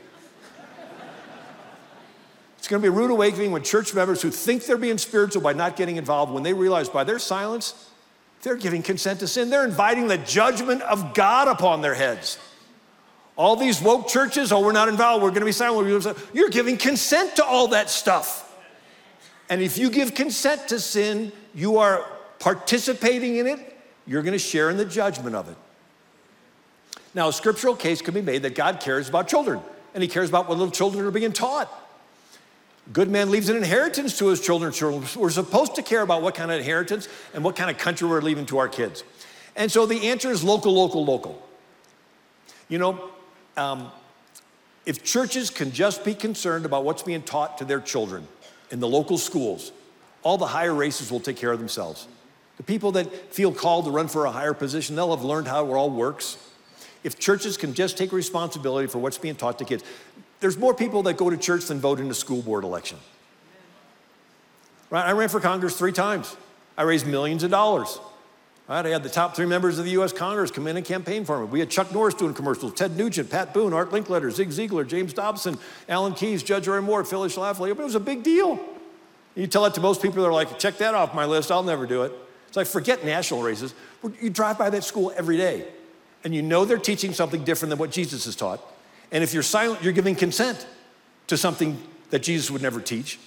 It's going to be a rude awakening when church members who think they're being spiritual by not getting involved, when they realize by their silence, they're giving consent to sin. They're inviting the judgment of God upon their heads. All these woke churches, oh, we're not involved, we're gonna be silent. You're giving consent to all that stuff. And if you give consent to sin, you are participating in it, you're gonna share in the judgment of it. Now, a scriptural case can be made that God cares about children, and He cares about what little children are being taught. Good man leaves an inheritance to his children. We're supposed to care about what kind of inheritance and what kind of country we're leaving to our kids. And so the answer is local, local, local. You know, um, if churches can just be concerned about what's being taught to their children in the local schools, all the higher races will take care of themselves. The people that feel called to run for a higher position, they'll have learned how it all works. If churches can just take responsibility for what's being taught to kids, there's more people that go to church than vote in a school board election. Right? I ran for Congress three times. I raised millions of dollars. Right, I had the top three members of the U.S. Congress come in and campaign for me. We had Chuck Norris doing commercials, Ted Nugent, Pat Boone, Art Linkletter, Zig Ziglar, James Dobson, Alan Keyes, Judge Roy Moore, Phyllis Schlafly. It was a big deal. You tell that to most people, they're like, check that off my list, I'll never do it. It's like, forget national races. You drive by that school every day, and you know they're teaching something different than what Jesus has taught. And if you're silent, you're giving consent to something that Jesus would never teach.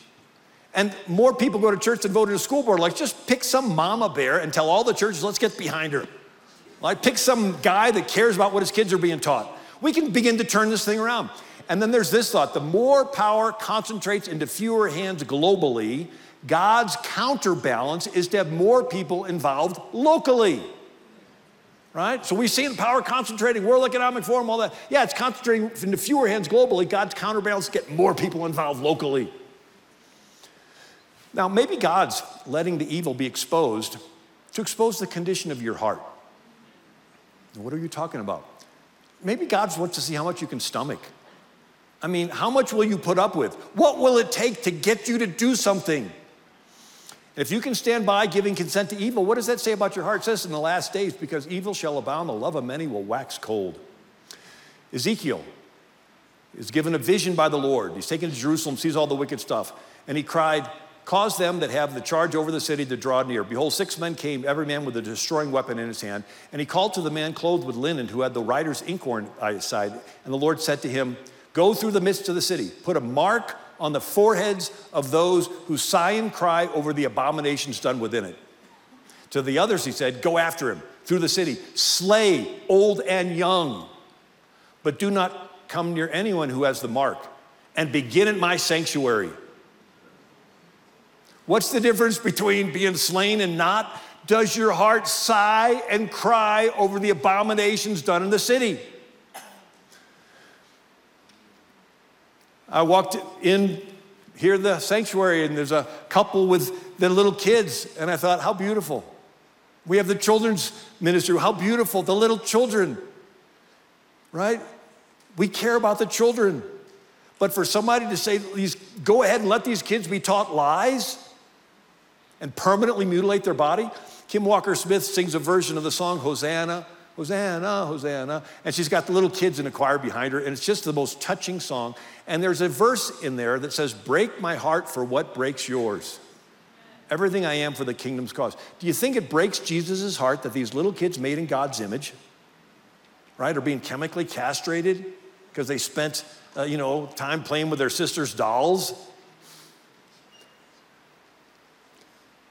And more people go to church than vote in a school board. Like, just pick some mama bear and tell all the churches, let's get behind her. Like, pick some guy that cares about what his kids are being taught. We can begin to turn this thing around. And then there's this thought the more power concentrates into fewer hands globally, God's counterbalance is to have more people involved locally. Right? So we see the power concentrating, World Economic Forum, all that. Yeah, it's concentrating into fewer hands globally. God's counterbalance get more people involved locally. Now, maybe God's letting the evil be exposed to expose the condition of your heart. What are you talking about? Maybe God wants to see how much you can stomach. I mean, how much will you put up with? What will it take to get you to do something? If you can stand by giving consent to evil, what does that say about your heart? It says in the last days, because evil shall abound, the love of many will wax cold. Ezekiel is given a vision by the Lord. He's taken to Jerusalem, sees all the wicked stuff, and he cried, Cause them that have the charge over the city to draw near. Behold, six men came, every man with a destroying weapon in his hand. And he called to the man clothed with linen who had the writer's inkhorn by his side. And the Lord said to him, Go through the midst of the city, put a mark on the foreheads of those who sigh and cry over the abominations done within it. To the others, he said, Go after him through the city, slay old and young, but do not come near anyone who has the mark, and begin at my sanctuary. What's the difference between being slain and not? Does your heart sigh and cry over the abominations done in the city? I walked in here the sanctuary and there's a couple with their little kids and I thought how beautiful. We have the children's ministry. How beautiful the little children. Right? We care about the children. But for somebody to say, go ahead and let these kids be taught lies and permanently mutilate their body. Kim Walker Smith sings a version of the song Hosanna, Hosanna, Hosanna. And she's got the little kids in a choir behind her, and it's just the most touching song. And there's a verse in there that says, Break my heart for what breaks yours. Everything I am for the kingdom's cause. Do you think it breaks Jesus' heart that these little kids made in God's image, right, are being chemically castrated because they spent, uh, you know, time playing with their sister's dolls?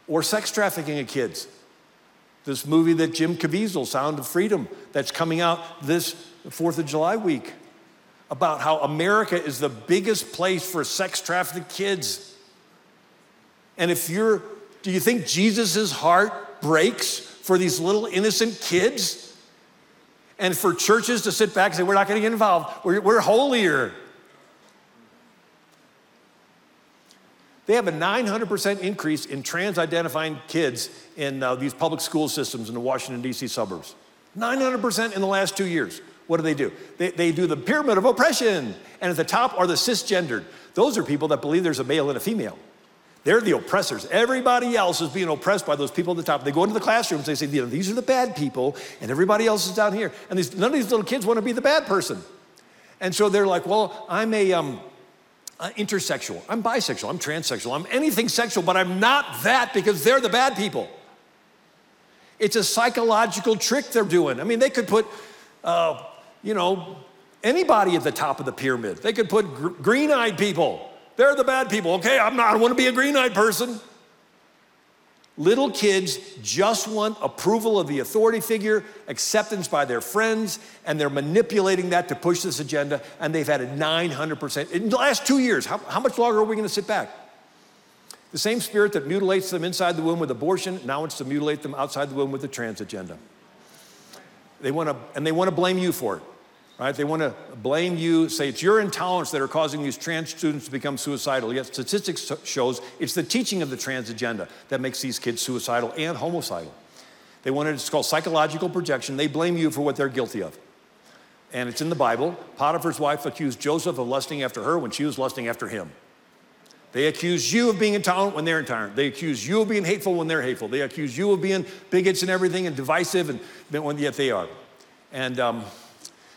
Or sex trafficking of kids. This movie that Jim Caviezel, Sound of Freedom, that's coming out this 4th of July week about how America is the biggest place for sex trafficked kids. And if you're, do you think Jesus' heart breaks for these little innocent kids? And for churches to sit back and say, we're not going to get involved, we're, we're holier. They have a 900% increase in trans identifying kids in uh, these public school systems in the Washington, D.C. suburbs. 900% in the last two years. What do they do? They, they do the pyramid of oppression. And at the top are the cisgendered. Those are people that believe there's a male and a female. They're the oppressors. Everybody else is being oppressed by those people at the top. They go into the classrooms, they say, you know, these are the bad people, and everybody else is down here. And these, none of these little kids want to be the bad person. And so they're like, well, I'm a, um, intersexual, I'm bisexual, I'm transsexual, I'm anything sexual, but I'm not that because they're the bad people. It's a psychological trick they're doing. I mean, they could put, uh, you know, anybody at the top of the pyramid. They could put gr- green eyed people. They're the bad people. Okay, I'm not, I want to be a green eyed person. Little kids just want approval of the authority figure, acceptance by their friends, and they're manipulating that to push this agenda, and they've had a 900%. In the last two years, how, how much longer are we going to sit back? The same spirit that mutilates them inside the womb with abortion now wants to mutilate them outside the womb with the trans agenda. They want to, and they want to blame you for it right? They want to blame you, say it's your intolerance that are causing these trans students to become suicidal. Yet statistics shows it's the teaching of the trans agenda that makes these kids suicidal and homicidal. They want it's called psychological projection. They blame you for what they're guilty of. And it's in the Bible. Potiphar's wife accused Joseph of lusting after her when she was lusting after him. They accuse you of being intolerant when they're intolerant. They accuse you of being hateful when they're hateful. They accuse you of being bigots and everything and divisive, and yet they are. And um,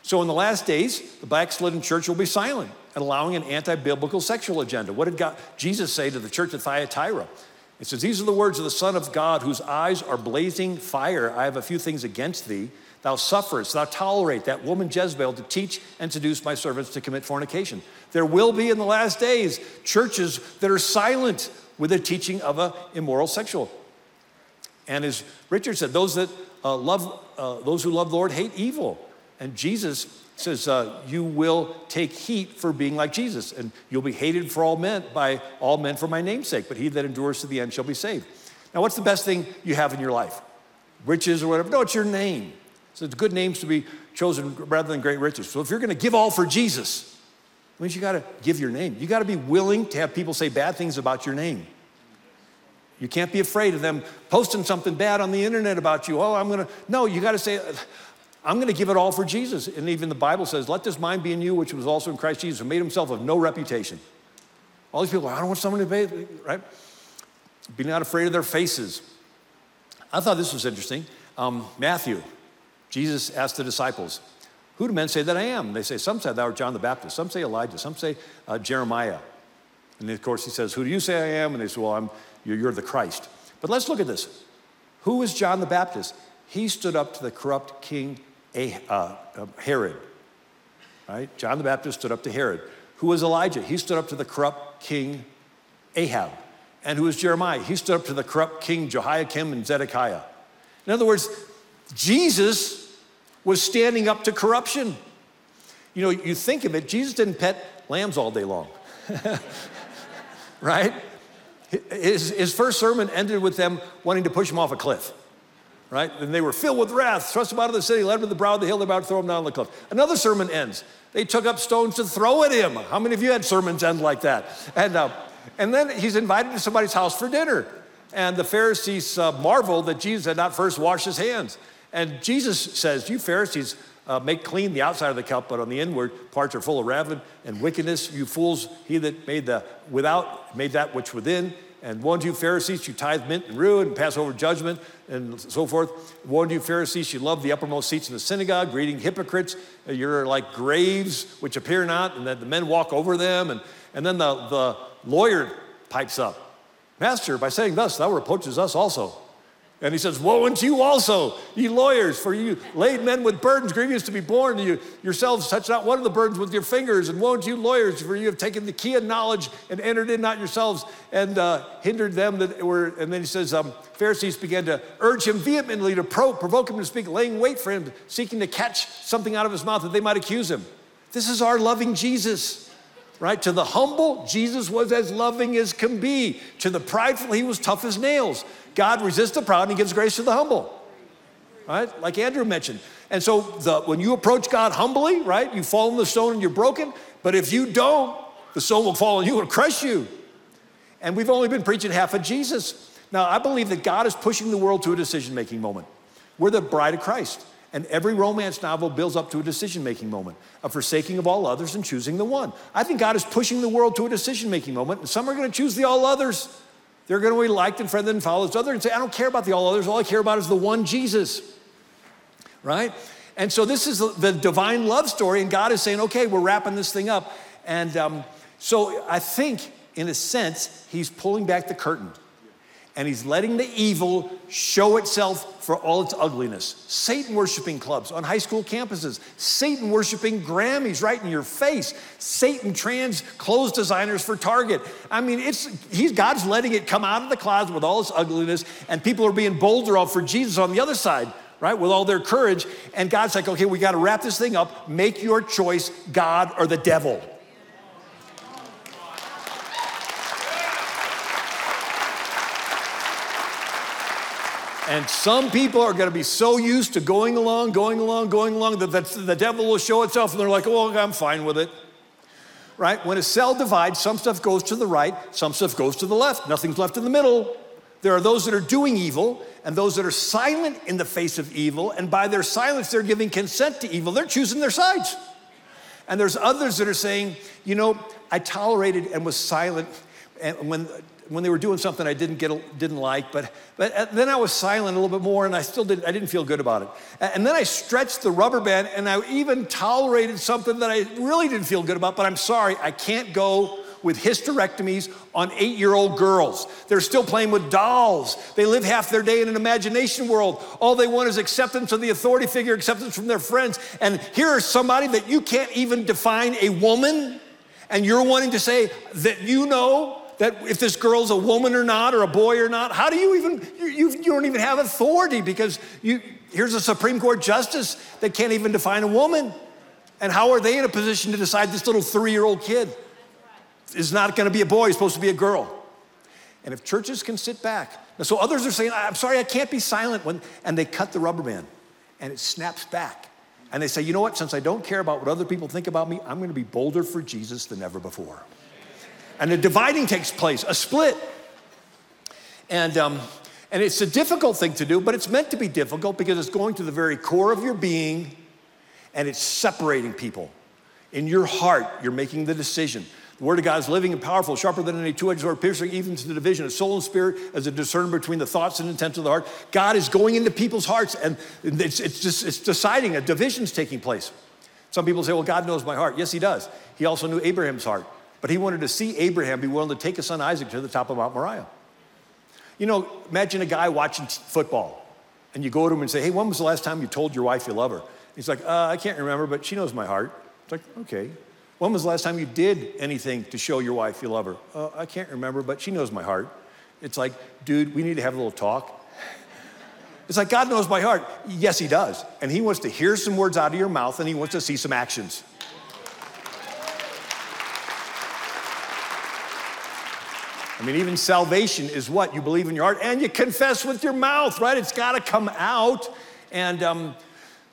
so in the last days, the backslidden church will be silent and allowing an anti-biblical sexual agenda. What did God, Jesus say to the church at Thyatira? It says, These are the words of the Son of God, whose eyes are blazing fire. I have a few things against thee. Thou sufferest, thou tolerate that woman Jezebel to teach and seduce my servants to commit fornication. There will be in the last days churches that are silent with the teaching of an immoral sexual. And as Richard said, those that uh, love, uh, those who love the Lord hate evil. And Jesus says, uh, You will take heat for being like Jesus, and you'll be hated for all men by all men for my name's sake, but he that endures to the end shall be saved. Now, what's the best thing you have in your life? Riches or whatever? No, it's your name. So it's good names to be chosen rather than great riches. So if you're going to give all for Jesus, it means you got to give your name. You got to be willing to have people say bad things about your name. You can't be afraid of them posting something bad on the internet about you. Oh, I'm going to. No, you got to say, I'm going to give it all for Jesus. And even the Bible says, let this mind be in you, which was also in Christ Jesus, who made himself of no reputation. All these people, I don't want someone to be, right? Be not afraid of their faces. I thought this was interesting. Um, Matthew, Jesus asked the disciples, Who do men say that I am? They say, Some say thou art John the Baptist, some say Elijah, some say uh, Jeremiah. And of course, he says, Who do you say I am? And they say, Well, I'm, you're, you're the Christ. But let's look at this. Who is John the Baptist? He stood up to the corrupt king uh, uh, Herod. Right? John the Baptist stood up to Herod. Who was Elijah? He stood up to the corrupt king Ahab. And who was Jeremiah? He stood up to the corrupt king Jehoiakim and Zedekiah. In other words, Jesus was standing up to corruption. You know, you think of it, Jesus didn't pet lambs all day long, right? His, his first sermon ended with them wanting to push him off a cliff, right? And they were filled with wrath, thrust him out of the city, led him to the brow of the hill, they're about to throw him down on the cliff. Another sermon ends. They took up stones to throw at him. How many of you had sermons end like that? And, uh, and then he's invited to somebody's house for dinner. And the Pharisees uh, marveled that Jesus had not first washed his hands. And Jesus says, You Pharisees uh, make clean the outside of the cup, but on the inward parts are full of raven and wickedness. You fools, he that made the without made that which within. And one you Pharisees, you tithe mint and rue and pass over judgment and so forth. One you Pharisees, you love the uppermost seats in the synagogue, greeting hypocrites. Uh, you're like graves which appear not, and that the men walk over them. And, and then the, the lawyer pipes up. Master, by saying thus, thou reproaches us also. And he says, Woe unto you also, ye lawyers, for you laid men with burdens grievous to be borne. You yourselves touch not one of the burdens with your fingers. And woe unto you, lawyers, for you have taken the key of knowledge and entered in not yourselves and uh, hindered them that were. And then he says, um, Pharisees began to urge him vehemently to pro- provoke him to speak, laying wait for him, seeking to catch something out of his mouth that they might accuse him. This is our loving Jesus right? To the humble, Jesus was as loving as can be. To the prideful, he was tough as nails. God resists the proud and he gives grace to the humble. Right? Like Andrew mentioned. And so the, when you approach God humbly, right, you fall on the stone and you're broken. But if you don't, the stone will fall on you and crush you. And we've only been preaching half of Jesus. Now, I believe that God is pushing the world to a decision making moment. We're the bride of Christ. And every romance novel builds up to a decision making moment, a forsaking of all others and choosing the one. I think God is pushing the world to a decision making moment, and some are going to choose the all others. They're going to be liked and friended and follow this other and say, I don't care about the all others. All I care about is the one Jesus. Right? And so this is the divine love story, and God is saying, okay, we're wrapping this thing up. And um, so I think, in a sense, He's pulling back the curtain and he's letting the evil show itself for all its ugliness. Satan worshiping clubs on high school campuses, Satan worshiping Grammys right in your face, Satan trans clothes designers for Target. I mean, it's he's God's letting it come out of the closet with all its ugliness, and people are being bolder off for Jesus on the other side. Right, with all their courage. And God's like, okay, we got to wrap this thing up. Make your choice, God or the devil. And some people are going to be so used to going along, going along, going along that the devil will show itself and they're like, oh, I'm fine with it. Right? When a cell divides, some stuff goes to the right, some stuff goes to the left. Nothing's left in the middle. There are those that are doing evil and those that are silent in the face of evil. And by their silence, they're giving consent to evil. They're choosing their sides. And there's others that are saying, you know, I tolerated and was silent and when when they were doing something I didn't get didn't like, but but uh, then I was silent a little bit more, and I still didn't I didn't feel good about it. And then I stretched the rubber band, and I even tolerated something that I really didn't feel good about. But I'm sorry, I can't go with hysterectomies on eight-year-old girls. They're still playing with dolls. They live half their day in an imagination world. All they want is acceptance of the authority figure, acceptance from their friends. And here is somebody that you can't even define a woman, and you're wanting to say that you know that if this girl's a woman or not, or a boy or not. How do you even, you, you, you don't even have authority because you, here's a Supreme Court justice that can't even define a woman. And how are they in a position to decide this little three year old kid is not going to be a boy, he's supposed to be a girl? And if churches can sit back, so others are saying, I'm sorry, I can't be silent when, and they cut the rubber band and it snaps back. And they say, you know what, since I don't care about what other people think about me, I'm going to be bolder for Jesus than ever before and a dividing takes place, a split. And, um, and it's a difficult thing to do, but it's meant to be difficult because it's going to the very core of your being and it's separating people. In your heart, you're making the decision. The Word of God is living and powerful, sharper than any two edged sword, piercing even to the division of soul and spirit, as a discerner between the thoughts and intents of the heart. God is going into people's hearts and it's, it's just it's deciding, a division's taking place. Some people say, well, God knows my heart. Yes, He does. He also knew Abraham's heart. But he wanted to see Abraham be willing to take his son Isaac to the top of Mount Moriah. You know, imagine a guy watching football, and you go to him and say, Hey, when was the last time you told your wife you love her? He's like, uh, I can't remember, but she knows my heart. It's like, okay. When was the last time you did anything to show your wife you love her? Uh, I can't remember, but she knows my heart. It's like, dude, we need to have a little talk. It's like, God knows my heart. Yes, He does. And He wants to hear some words out of your mouth and He wants to see some actions. I mean, even salvation is what? You believe in your heart and you confess with your mouth, right? It's got to come out. And um,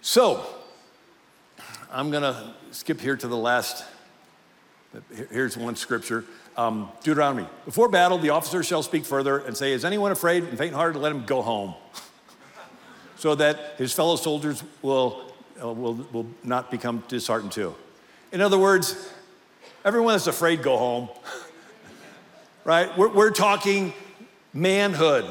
so, I'm going to skip here to the last. Here's one scripture um, Deuteronomy. Before battle, the officer shall speak further and say, Is anyone afraid and faint hearted? Let him go home. so that his fellow soldiers will, uh, will, will not become disheartened too. In other words, everyone that's afraid, go home. right? We're, we're talking manhood,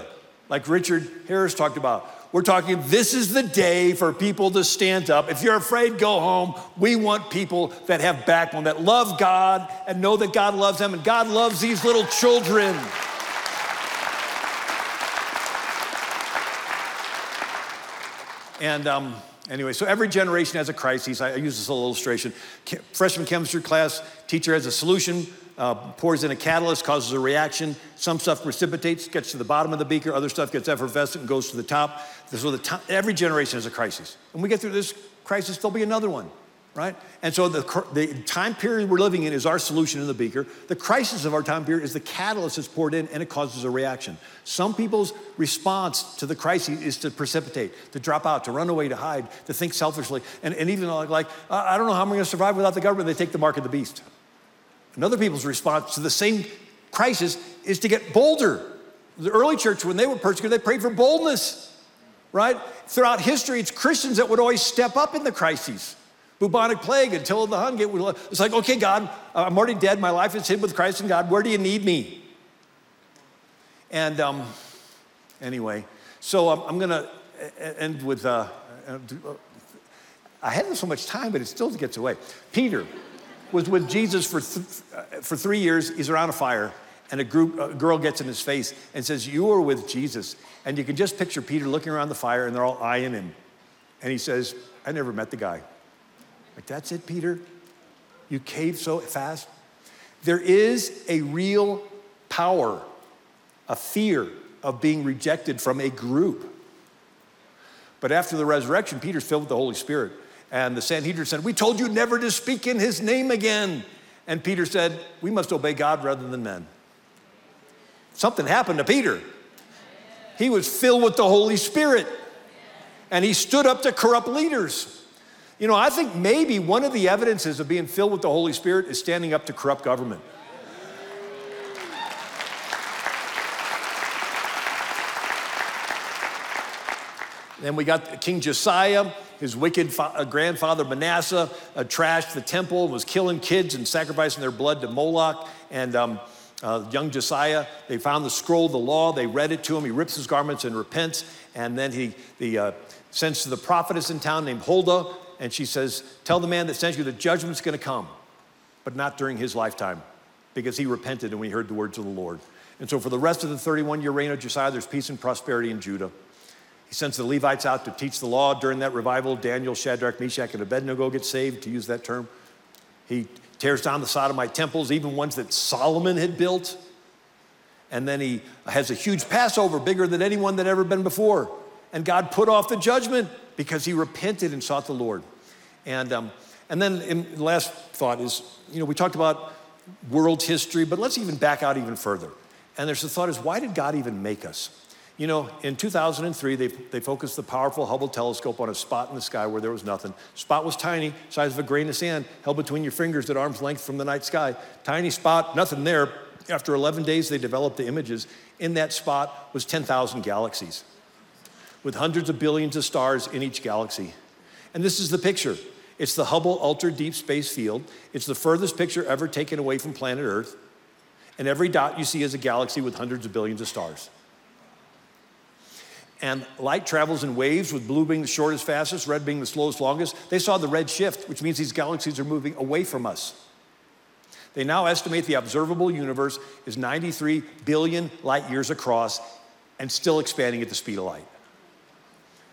like Richard Harris talked about. We're talking, this is the day for people to stand up. If you're afraid, go home. We want people that have backbone, that love God and know that God loves them, and God loves these little children. And um, anyway, so every generation has a crisis. I, I use this little illustration. Freshman chemistry class, teacher has a solution uh, pours in a catalyst, causes a reaction. Some stuff precipitates, gets to the bottom of the beaker. Other stuff gets effervescent and goes to the top. So the top, every generation has a crisis. When we get through this crisis, there'll be another one, right? And so the, the time period we're living in is our solution in the beaker. The crisis of our time period is the catalyst that's poured in and it causes a reaction. Some people's response to the crisis is to precipitate, to drop out, to run away, to hide, to think selfishly. And, and even like, like I don't know how I'm going to survive without the government, they take the mark of the beast. And other people's response to the same crisis is to get bolder. The early church, when they were persecuted, they prayed for boldness, right? Throughout history, it's Christians that would always step up in the crises. Bubonic plague, until the Hun, it's like, okay, God, I'm already dead. My life is hid with Christ and God. Where do you need me? And um, anyway, so um, I'm going to end with, uh, uh, I had so much time, but it still gets away. Peter was with Jesus for, th- uh, for three years. He's around a fire, and a, group, a girl gets in his face and says, You were with Jesus. And you can just picture Peter looking around the fire, and they're all eyeing him. And he says, I never met the guy. Like, that's it, Peter? You caved so fast? There is a real power, a fear of being rejected from a group. But after the resurrection, Peter's filled with the Holy Spirit. And the Sanhedrin said, We told you never to speak in his name again. And Peter said, We must obey God rather than men. Something happened to Peter. He was filled with the Holy Spirit and he stood up to corrupt leaders. You know, I think maybe one of the evidences of being filled with the Holy Spirit is standing up to corrupt government. Then we got King Josiah his wicked fa- uh, grandfather Manasseh uh, trashed the temple, was killing kids and sacrificing their blood to Moloch. And um, uh, young Josiah, they found the scroll of the law, they read it to him. He rips his garments and repents. And then he, uh, sends to the prophetess in town named Huldah, and she says, Tell the man that sent you the judgment's gonna come, but not during his lifetime, because he repented and we heard the words of the Lord. And so for the rest of the 31 year reign of Josiah, there's peace and prosperity in Judah. He sends the Levites out to teach the law during that revival. Daniel, Shadrach, Meshach, and Abednego get saved, to use that term. He tears down the Sodomite temples, even ones that Solomon had built. And then he has a huge Passover, bigger than anyone that ever been before. And God put off the judgment because he repented and sought the Lord. And, um, and then the last thought is, you know, we talked about world history, but let's even back out even further. And there's the thought is, why did God even make us? You know, in 2003, they, they focused the powerful Hubble telescope on a spot in the sky where there was nothing. Spot was tiny, size of a grain of sand, held between your fingers at arm's length from the night sky. Tiny spot, nothing there. After 11 days, they developed the images. In that spot was 10,000 galaxies with hundreds of billions of stars in each galaxy. And this is the picture. It's the Hubble Ultra Deep Space Field. It's the furthest picture ever taken away from planet Earth. And every dot you see is a galaxy with hundreds of billions of stars and light travels in waves, with blue being the shortest, fastest, red being the slowest, longest. They saw the red shift, which means these galaxies are moving away from us. They now estimate the observable universe is 93 billion light years across and still expanding at the speed of light.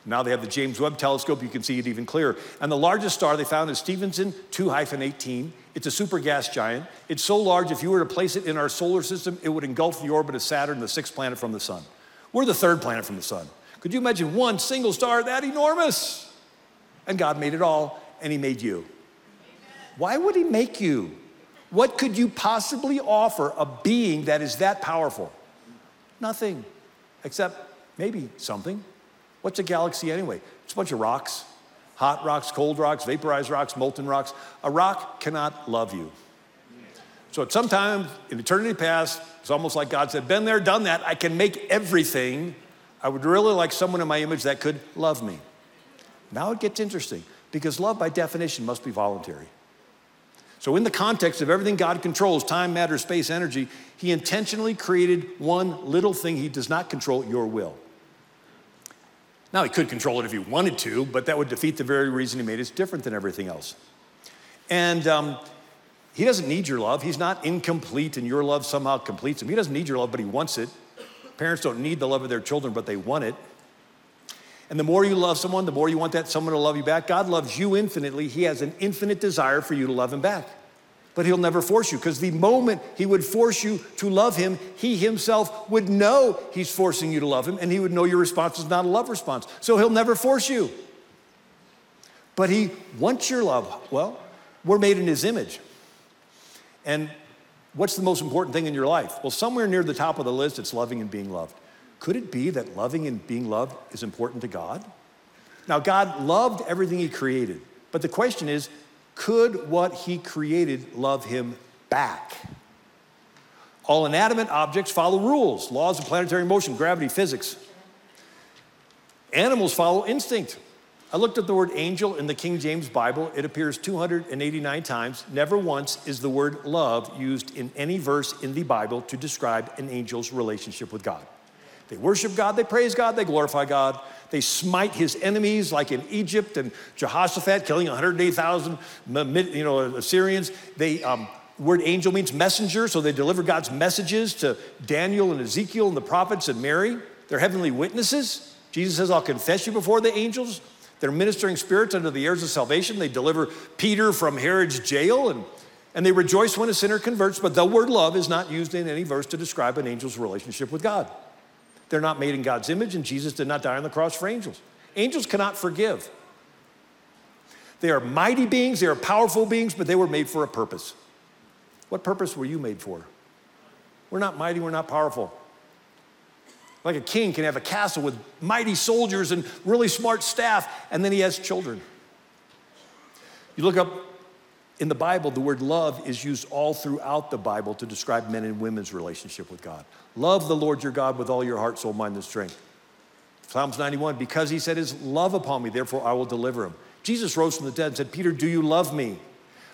Now they have the James Webb Telescope, you can see it even clearer. And the largest star they found is Stephenson 2 18. It's a super gas giant. It's so large, if you were to place it in our solar system, it would engulf the orbit of Saturn, the sixth planet from the sun. We're the third planet from the sun. Could you imagine one single star that enormous? And God made it all, and He made you. Why would He make you? What could you possibly offer a being that is that powerful? Nothing, except maybe something. What's a galaxy anyway? It's a bunch of rocks hot rocks, cold rocks, vaporized rocks, molten rocks. A rock cannot love you. So at some time in eternity past, it's almost like God said, Been there, done that. I can make everything. I would really like someone in my image that could love me. Now it gets interesting because love, by definition, must be voluntary. So, in the context of everything God controls time, matter, space, energy He intentionally created one little thing He does not control your will. Now, he could control it if he wanted to, but that would defeat the very reason he made it different than everything else. And um, he doesn't need your love. He's not incomplete, and your love somehow completes him. He doesn't need your love, but he wants it. Parents don't need the love of their children, but they want it. And the more you love someone, the more you want that someone to love you back. God loves you infinitely. He has an infinite desire for you to love him back but he'll never force you because the moment he would force you to love him, he himself would know he's forcing you to love him and he would know your response is not a love response. So he'll never force you. But he wants your love. Well, we're made in his image. And what's the most important thing in your life? Well, somewhere near the top of the list, it's loving and being loved. Could it be that loving and being loved is important to God? Now, God loved everything he created. But the question is, could what he created love him back? All inanimate objects follow rules, laws of planetary motion, gravity, physics. Animals follow instinct. I looked at the word angel in the King James Bible. It appears 289 times. Never once is the word love used in any verse in the Bible to describe an angel's relationship with God. They worship God, they praise God, they glorify God. They smite his enemies, like in Egypt and Jehoshaphat, killing 180,000 you know, Assyrians. They, um, word angel means messenger, so they deliver God's messages to Daniel and Ezekiel and the prophets and Mary. They're heavenly witnesses. Jesus says, I'll confess you before the angels. They're ministering spirits unto the heirs of salvation. They deliver Peter from Herod's jail and, and they rejoice when a sinner converts. But the word love is not used in any verse to describe an angel's relationship with God. They're not made in God's image, and Jesus did not die on the cross for angels. Angels cannot forgive. They are mighty beings, they are powerful beings, but they were made for a purpose. What purpose were you made for? We're not mighty, we're not powerful. Like a king can have a castle with mighty soldiers and really smart staff, and then he has children. You look up in the Bible, the word love is used all throughout the Bible to describe men and women's relationship with God. Love the Lord your God with all your heart, soul, mind, and strength. Psalms 91, because he said his love upon me, therefore I will deliver him. Jesus rose from the dead and said, Peter, do you love me?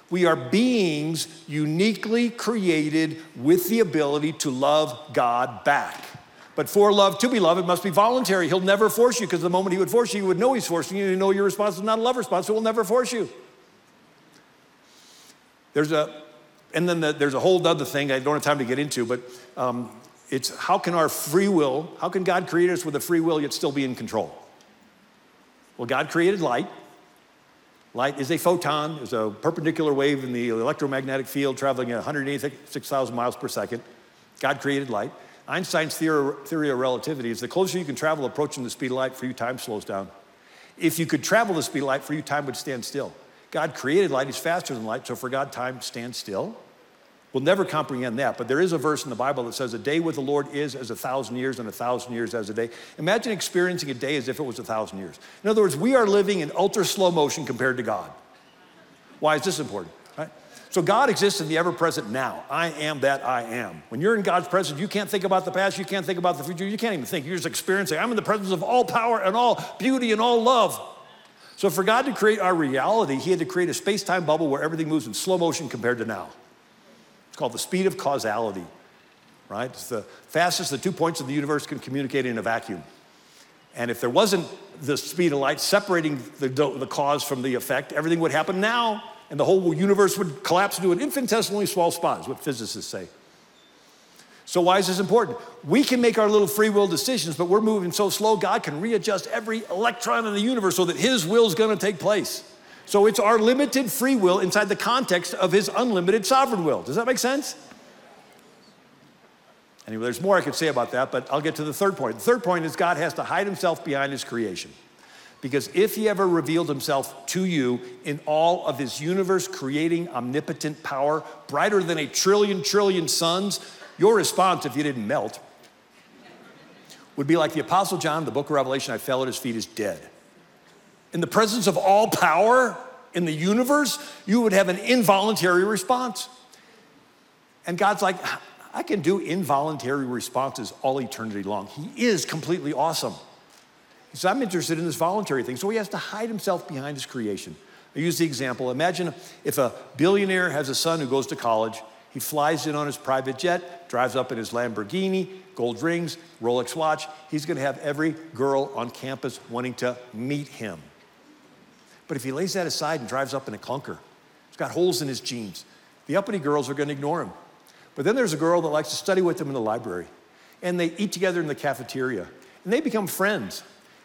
We are beings uniquely created with the ability to love God back. But for love to be loved, it must be voluntary. He'll never force you because the moment he would force you, you would know he's forcing you. You know your response is not a love response, so he'll never force you. There's a, and then the, there's a whole other thing I don't have time to get into, but um, it's how can our free will, how can God create us with a free will yet still be in control? Well, God created light. Light is a photon, is a perpendicular wave in the electromagnetic field traveling at 186,000 miles per second. God created light. Einstein's theory, of relativity is the closer you can travel approaching the speed of light, for you, time slows down. If you could travel the speed of light, for you, time would stand still. God created light, He's faster than light, so for God, time stands still. We'll never comprehend that, but there is a verse in the Bible that says, A day with the Lord is as a thousand years, and a thousand years as a day. Imagine experiencing a day as if it was a thousand years. In other words, we are living in ultra slow motion compared to God. Why is this important? So God exists in the ever present now. I am that I am. When you're in God's presence, you can't think about the past, you can't think about the future, you can't even think. You're just experiencing, I'm in the presence of all power and all beauty and all love. So, for God to create our reality, He had to create a space time bubble where everything moves in slow motion compared to now. It's called the speed of causality, right? It's the fastest the two points of the universe can communicate in a vacuum. And if there wasn't the speed of light separating the, the cause from the effect, everything would happen now, and the whole universe would collapse into an infinitesimally small spot, is what physicists say. So, why is this important? We can make our little free will decisions, but we're moving so slow, God can readjust every electron in the universe so that His will is going to take place. So, it's our limited free will inside the context of His unlimited sovereign will. Does that make sense? Anyway, there's more I could say about that, but I'll get to the third point. The third point is God has to hide Himself behind His creation. Because if He ever revealed Himself to you in all of His universe creating omnipotent power, brighter than a trillion trillion suns, your response, if you didn't melt, would be like the Apostle John the book of Revelation I fell at his feet is dead. In the presence of all power in the universe, you would have an involuntary response. And God's like, I can do involuntary responses all eternity long. He is completely awesome. He says, I'm interested in this voluntary thing. So he has to hide himself behind his creation. I use the example imagine if a billionaire has a son who goes to college he flies in on his private jet, drives up in his Lamborghini, gold rings, Rolex watch. He's going to have every girl on campus wanting to meet him. But if he lays that aside and drives up in a clunker, he's got holes in his jeans, the uppity girls are going to ignore him. But then there's a girl that likes to study with him in the library, and they eat together in the cafeteria, and they become friends.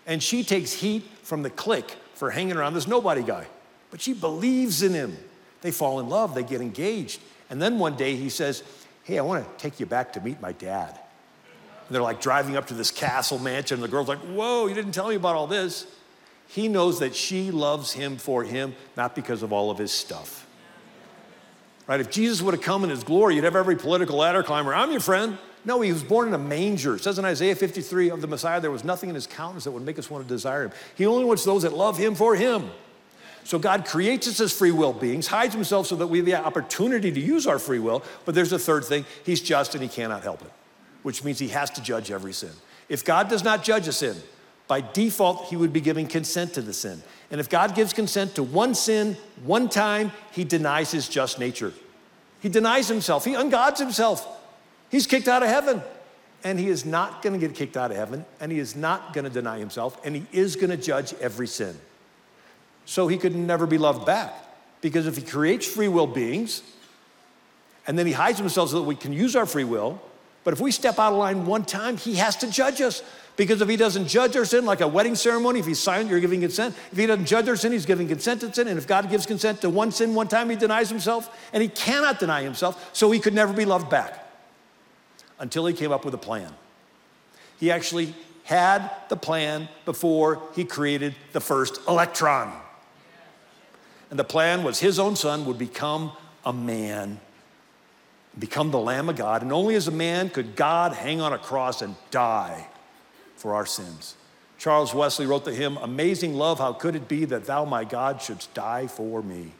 And she takes heat from the clique for hanging around this nobody guy, but she believes in him. They fall in love, they get engaged. And then one day he says, Hey, I want to take you back to meet my dad. And they're like driving up to this castle mansion, and the girl's like, Whoa, you didn't tell me about all this. He knows that she loves him for him, not because of all of his stuff. Right? If Jesus would have come in his glory, you'd have every political ladder climber, I'm your friend. No, he was born in a manger. It says in Isaiah 53 of the Messiah, there was nothing in his countenance that would make us want to desire him. He only wants those that love him for him. So God creates us as free will beings, hides himself so that we have the opportunity to use our free will. But there's a third thing He's just and He cannot help it, which means He has to judge every sin. If God does not judge a sin, by default, He would be giving consent to the sin. And if God gives consent to one sin one time, He denies His just nature. He denies Himself, He ungods Himself. He's kicked out of heaven. And he is not gonna get kicked out of heaven, and he is not gonna deny himself, and he is gonna judge every sin so he could never be loved back. Because if he creates free will beings and then he hides himself so that we can use our free will, but if we step out of line one time, he has to judge us. Because if he doesn't judge our sin, like a wedding ceremony, if he's silent, you're giving consent. If he doesn't judge our sin, he's giving consent to sin. And if God gives consent to one sin one time, he denies himself. And he cannot deny himself, so he could never be loved back until he came up with a plan. He actually had the plan before he created the first electron. And the plan was his own son would become a man, become the Lamb of God. And only as a man could God hang on a cross and die for our sins. Charles Wesley wrote the hymn, Amazing Love, how could it be that thou, my God, shouldst die for me?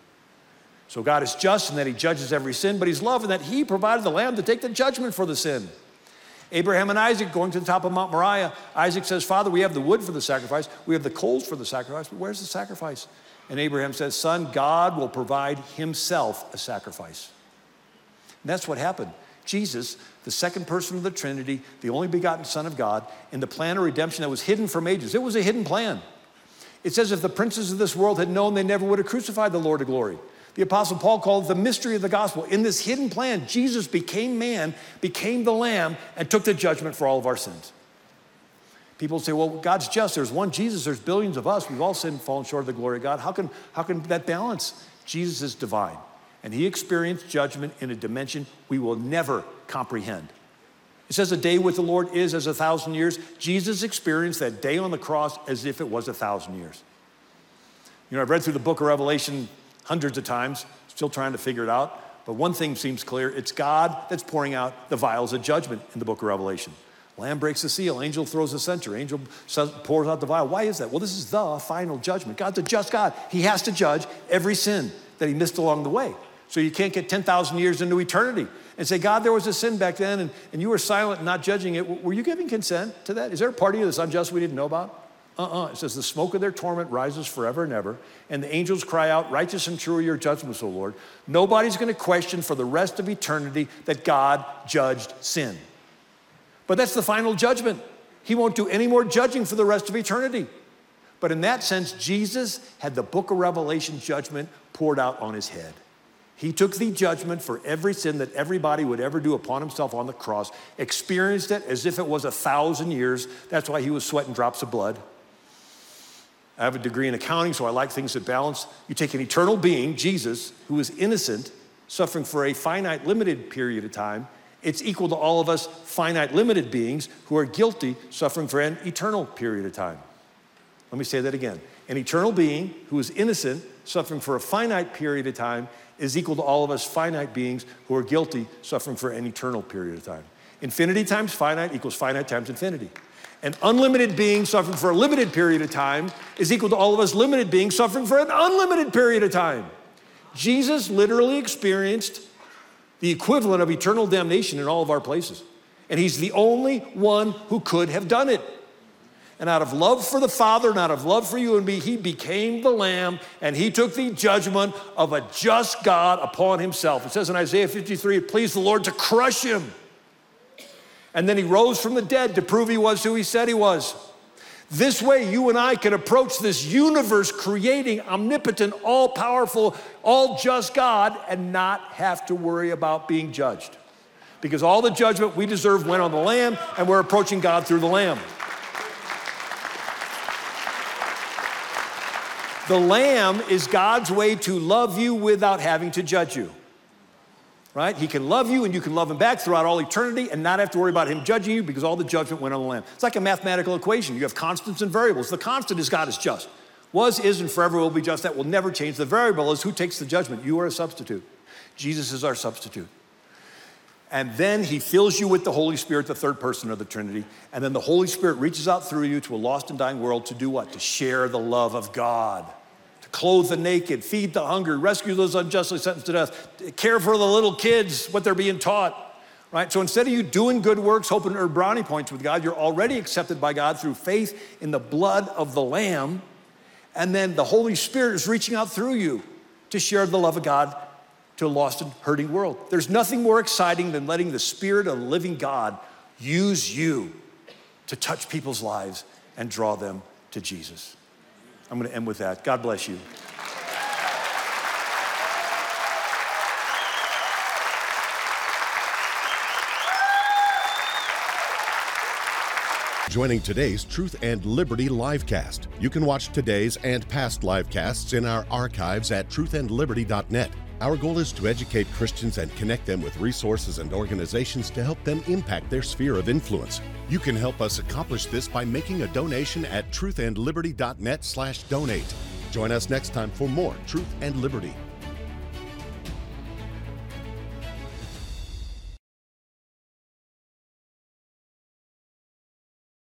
So God is just in that he judges every sin, but he's love in that he provided the lamb to take the judgment for the sin. Abraham and Isaac going to the top of Mount Moriah, Isaac says, Father, we have the wood for the sacrifice, we have the coals for the sacrifice, but where's the sacrifice? And Abraham says, Son, God will provide himself a sacrifice. And that's what happened. Jesus, the second person of the Trinity, the only begotten Son of God, in the plan of redemption that was hidden from ages. It was a hidden plan. It says, if the princes of this world had known, they never would have crucified the Lord of glory. The Apostle Paul called it the mystery of the gospel. In this hidden plan, Jesus became man, became the Lamb, and took the judgment for all of our sins. People say, well, God's just. There's one Jesus, there's billions of us. We've all sinned and fallen short of the glory of God. How can, how can that balance? Jesus is divine, and he experienced judgment in a dimension we will never comprehend. It says a day with the Lord is as a thousand years. Jesus experienced that day on the cross as if it was a thousand years. You know, I've read through the book of Revelation hundreds of times, still trying to figure it out. But one thing seems clear it's God that's pouring out the vials of judgment in the book of Revelation. Lamb breaks the seal. Angel throws the censer. Angel pours out the vial. Why is that? Well, this is the final judgment. God's a just God. He has to judge every sin that he missed along the way. So you can't get 10,000 years into eternity and say, God, there was a sin back then and, and you were silent and not judging it. Were you giving consent to that? Is there a part of you that's unjust we didn't know about? Uh uh It says, the smoke of their torment rises forever and ever, and the angels cry out, Righteous and true are your judgments, O Lord. Nobody's going to question for the rest of eternity that God judged sin. But that's the final judgment. He won't do any more judging for the rest of eternity. But in that sense, Jesus had the book of Revelation judgment poured out on his head. He took the judgment for every sin that everybody would ever do upon himself on the cross, experienced it as if it was a thousand years. That's why he was sweating drops of blood. I have a degree in accounting, so I like things that balance. You take an eternal being, Jesus, who is innocent, suffering for a finite, limited period of time. It's equal to all of us finite, limited beings who are guilty, suffering for an eternal period of time. Let me say that again. An eternal being who is innocent, suffering for a finite period of time, is equal to all of us finite beings who are guilty, suffering for an eternal period of time. Infinity times finite equals finite times infinity. An unlimited being suffering for a limited period of time is equal to all of us limited beings suffering for an unlimited period of time. Jesus literally experienced the equivalent of eternal damnation in all of our places. And he's the only one who could have done it. And out of love for the Father and out of love for you and me, he became the Lamb and he took the judgment of a just God upon himself. It says in Isaiah 53, it pleased the Lord to crush him. And then he rose from the dead to prove he was who he said he was. This way, you and I can approach this universe creating, omnipotent, all powerful, all just God and not have to worry about being judged. Because all the judgment we deserve went on the Lamb, and we're approaching God through the Lamb. The Lamb is God's way to love you without having to judge you. Right? He can love you and you can love him back throughout all eternity and not have to worry about him judging you because all the judgment went on the Lamb. It's like a mathematical equation. You have constants and variables. The constant is God is just. Was, is, and forever will be just. That will never change. The variable is who takes the judgment. You are a substitute. Jesus is our substitute. And then he fills you with the Holy Spirit, the third person of the Trinity. And then the Holy Spirit reaches out through you to a lost and dying world to do what? To share the love of God, to clothe the naked, feed the hungry, rescue those unjustly sentenced to death, care for the little kids, what they're being taught. Right? So instead of you doing good works, hoping to earn brownie points with God, you're already accepted by God through faith in the blood of the Lamb. And then the Holy Spirit is reaching out through you to share the love of God to a lost and hurting world. There's nothing more exciting than letting the Spirit of the living God use you to touch people's lives and draw them to Jesus. I'm going to end with that. God bless you. joining today's Truth and Liberty livecast. You can watch today's and past livecasts in our archives at truthandliberty.net. Our goal is to educate Christians and connect them with resources and organizations to help them impact their sphere of influence. You can help us accomplish this by making a donation at truthandliberty.net/donate. Join us next time for more Truth and Liberty.